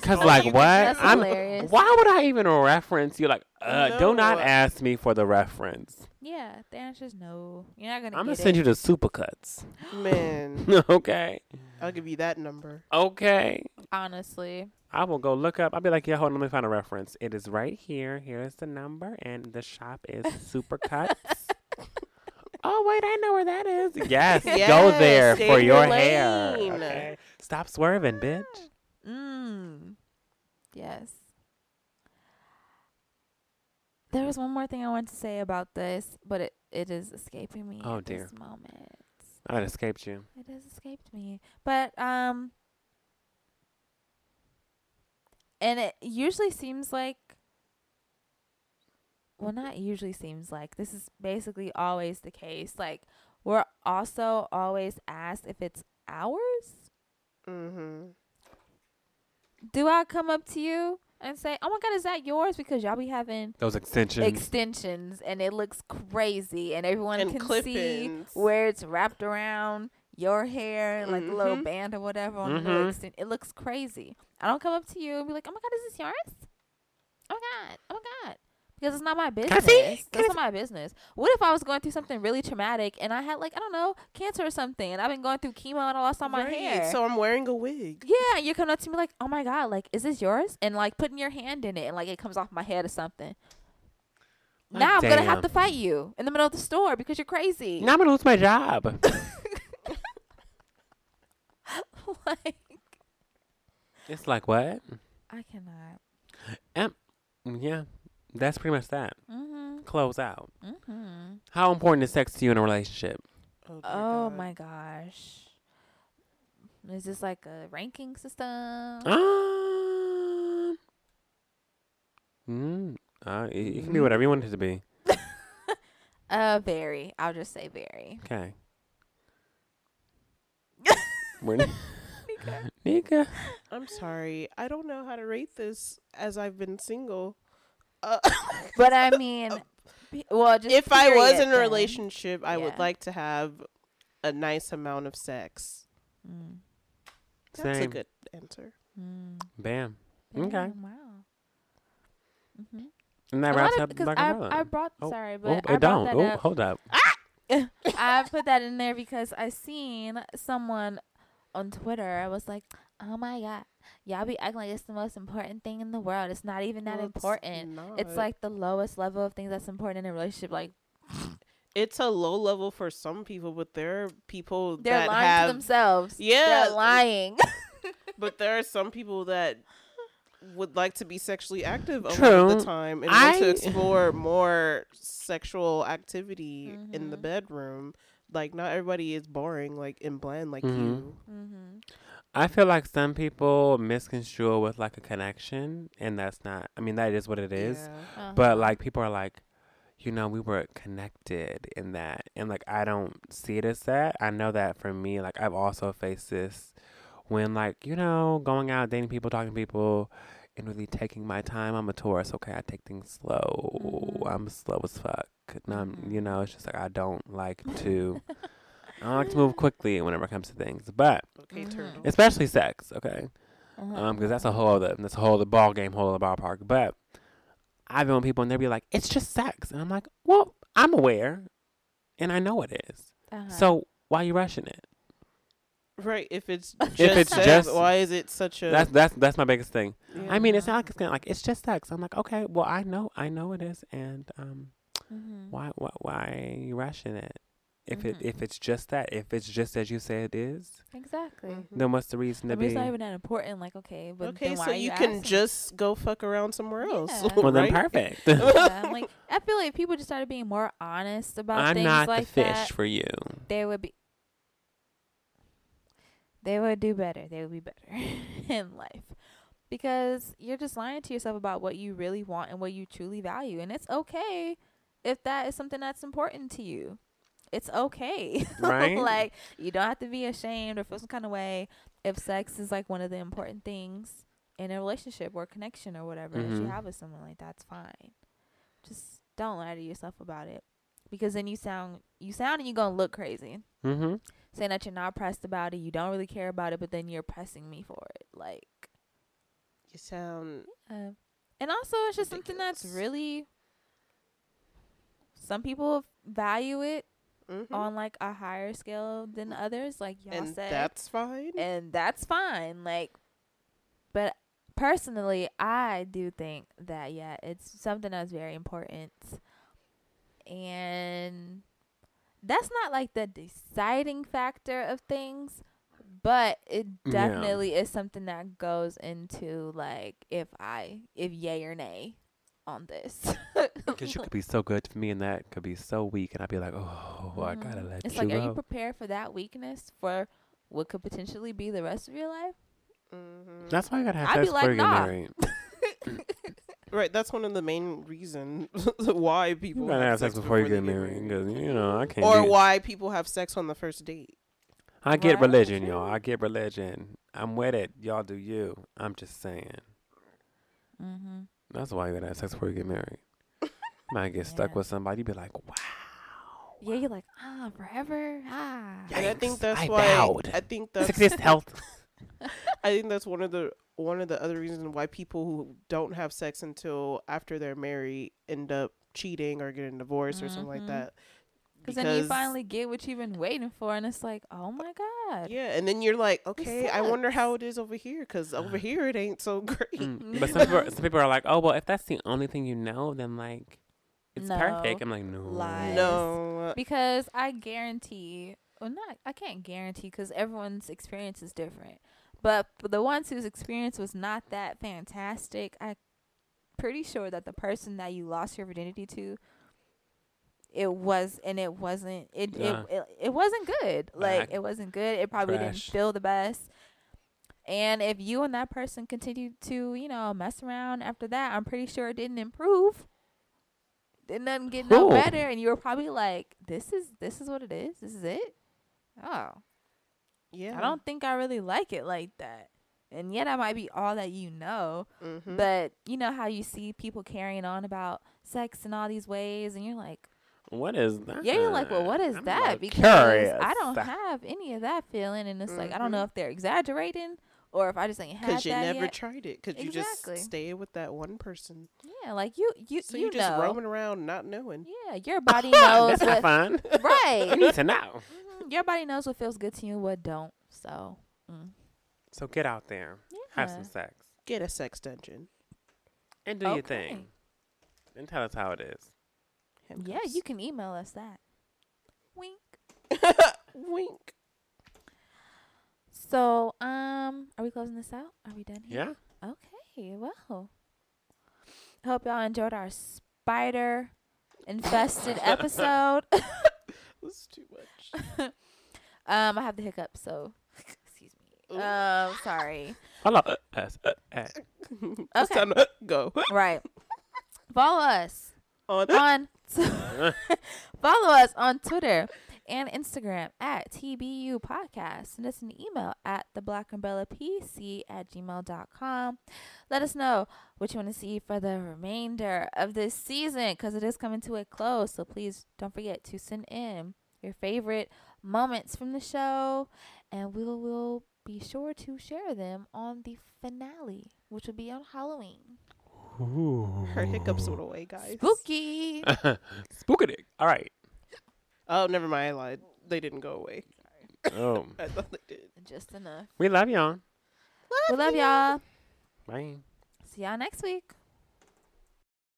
Cause like what? I'm. hilarious. Why would I even reference you? Like, uh, do not ask me for the reference. Yeah, the answer is no. You're not gonna. I'm gonna send it. you the supercuts. Man, okay, I'll give you that number. okay. Honestly, I will go look up. I'll be like, yeah, hold on, let me find a reference. It is right here. Here's the number, and the shop is Supercuts. oh wait, I know where that is. Yes, go there for your your hair. Okay? Stop swerving, bitch. Mm. Yes. There was one more thing I wanted to say about this, but it, it is escaping me Oh, at dear. this moment. Oh, it escaped you. It has escaped me. But um and it usually seems like well not usually seems like this is basically always the case. Like we're also always asked if it's ours. Mm-hmm. Do I come up to you and say, "Oh my god, is that yours?" because y'all be having Those extensions. extensions and it looks crazy and everyone And can see clip-ins. where it's wrapped around your hair like a little Mhm. band or whatever on the little Mhm. extent it looks crazy i don't come up to you and be like oh my god is this yours oh my god oh my god because it's not my business. That's Can not my business. What if I was going through something really traumatic and I had like I don't know cancer or something, and I've been going through chemo and I lost all my Right, hair? So I'm wearing a wig. yeah, and you come up to me like, oh my god, like is this yours? And like putting your hand in it and like it comes off my head or something. Like, now I'm gonna have to fight you in the middle of the store because you're crazy. Now I'm gonna lose my job. like it's like what? I cannot. Yeah, that's pretty much that. Mhm. Close out. Mhm. How important is sex to you in a relationship? Oh, Oh God. my gosh. Is this like a ranking system? Um, mm, uh, it, it can be Mhm. whatever you want it to be. Uh, very. I'll just say very. Okay. We're Nika. I'm sorry. I don't know how to rate this as I've been single. Uh, But I mean, well, just if I was in a then. relationship, I would like to have a nice amount of sex. Mm. That's a good answer. Mm. Bam. Yeah, Okay. Wow. Mm-hmm. And that wraps of- up because Black I, I brought Oh, sorry, but oh, I it brought don't. that Oh, up. hold up. I put that in there because I seen someone on Twitter. I was like, "Oh my god, y'all be acting like it's the most important thing in the world. It's not even that Well, it's important. It's not. like the lowest level of things that's important in a relationship. Like it's a low level for some people, but there are people they're that lying have to themselves. Yeah, they're lying. but there are some people that would like to be sexually active a lot of the time and want to explore more sexual activity in the Mhm. bedroom. Like not everybody is boring like and bland like Mhm. you. mm-hmm. I feel like some people misconstrue it with like a connection, and that's not. I mean, that is what it is. Yeah. Uh-huh. But like people are like, you know, we were connected in that, and like I don't see it as that. I know that for me, like I've also faced this when like you know going out dating people, talking to people, and really taking my time. I'm a tourist, okay. I take things slow. Mhm. I'm slow as fuck. And I'm, you Mhm. know, it's just like I don't like to. I like to move quickly whenever it comes to things, but Okay, Mhm. turtle. especially sex, okay Uh-huh. um, because that's a whole other that's a whole other ball game, whole other ballpark. But I've been with people and they'll be like, "It's just sex," and I'm like, "Well, I'm aware, and I know it is. Uh-huh. So why are you rushing it?" Right. If it's just If it's sex, just- why is it such a That's that's that's my biggest thing. yeah. I mean, it's not like it's gonna like it's just sex. I'm like, okay, well, I know, I know it is, and um, Mhm. why why why are you rushing it? If it Mhm. if it's just that, if it's just as you say it is, Exactly. Mhm. then what's the reason to I mean, be? it's not even that important. Like, okay, but Okay, then why so are you you can asking? just go fuck around somewhere else. Yeah. well, then perfect. yeah, I'm like, I feel like if people just started being more honest about I'm things not like the fish that, for you. they would be. They would do better. They would be better in life, because you're just lying to yourself about what you really want and what you truly value, and it's okay if that is something that's important to you. It's okay. Right. like you don't have to be ashamed or feel some kind of way if sex is like one of the important things in a relationship or connection or whatever that you Mhm. have with someone. Like that's fine. Just don't lie to yourself about it, because then you sound you sound and you gonna look crazy Mm-hmm. saying that you're not pressed about it, you don't really care about it, but then you're pressing me for it. Like, You sound uh, and also it's just something that's really. Some people value it mhm. on like a higher scale than others, like y'all and said. that's fine. and that's fine. Like, but personally, I do think that yeah, it's something that's very important, and that's not like the deciding factor of things, but it Yeah. definitely is something that goes into like if I if yay or nay on this. Because you could be so good to me, and that could be so weak, and I'd be like, "Oh, I gotta Mhm. let It's you like, go." are you prepared for that weakness for what could potentially be the rest of your life? Mhm. That's why i gotta have I'd sex be before like, you get nah. married. right. That's one of the main reasons why people You gotta have sex before you get married, because you know I can't. or do- why people have sex on the first date. I get Right, religion, y'all. I get religion. I'm with it. Y'all do you. I'm just saying. Mm-hmm. That's why you gotta have sex before you get married. Might get stuck Yeah. with somebody. Be like, "Wow." Yeah, you're like, ah, forever, ah. Yeah. And I think that's I why vowed. I think that's Success, health. I think that's one of the one of the other reasons why people who don't have sex until after they're married end up cheating or getting divorced or something like Mhm. that. Because then you finally get what you've been waiting for, and it's like, oh my god. yeah, and then you're like, okay, I wonder how it is over here because over here it ain't so great. Mm. But some people, are, some people are like, oh well, if that's the only thing you know, then like it's No. perfect. I'm like, no, Lies. No, Because I guarantee, well, not I can't guarantee because everyone's experience is different. But for the ones whose experience was not that fantastic, I pretty sure that the person that you lost your virginity to, it was and it wasn't it Yeah. it, it it wasn't good. Like Nah, it wasn't good. It probably didn't feel the best. And if you and that person continued to, you know, mess around after that, I'm pretty sure it didn't improve. didn't nothing get no better, and you were probably like, "This is this is what it is. This is it." Oh, yeah, I don't think I really like it like that. And yet, that might be all that you know. Mm-hmm. But you know how you see people carrying on about sex in all these ways, and you're like, what is that? "Yeah, you're like, well, what is I'm that?" Because curious. I don't have any of that feeling, and it's like I don't know Mhm. if they're exaggerating or if I just ain't had because you never yet. tried it because you just stay with that one person. yeah, like you, you, So you you just know. roaming around not knowing. Yeah, your body knows That's not what. fun. You right. need to know. Mhm, Your body knows what feels good to you and what don't. So, mm. So get out there, have some sex, Get a sex dungeon. and do your thing, and tell us how it is. Yeah, you can email us that. Wink. Wink. So, um, are we closing this out? Are we done here? Yeah. Okay. Well, hope y'all enjoyed our spider infested episode. That's too much. um, I have the hiccup, so excuse me. Ooh. Um, sorry. Hello. Uh, uh, uh, uh. Okay. time to go. Right. Follow us On on follow us on Twitter and Instagram at TBU Podcast. Send us an email at the Black Umbrella PC at gmail.com. Let us know what you want to see for the remainder of this season because it is coming to a close. So please don't forget to send in your favorite moments from the show and we'll be sure to share them on the finale, which will be on Halloween. Ooh. her hiccups went away, guys. Spooky. Spookadick. All right. Oh, never mind. I lied. They didn't go away. Oh, I thought they did. Just enough. we love y'all. We love y'all. Bye. See y'all next week.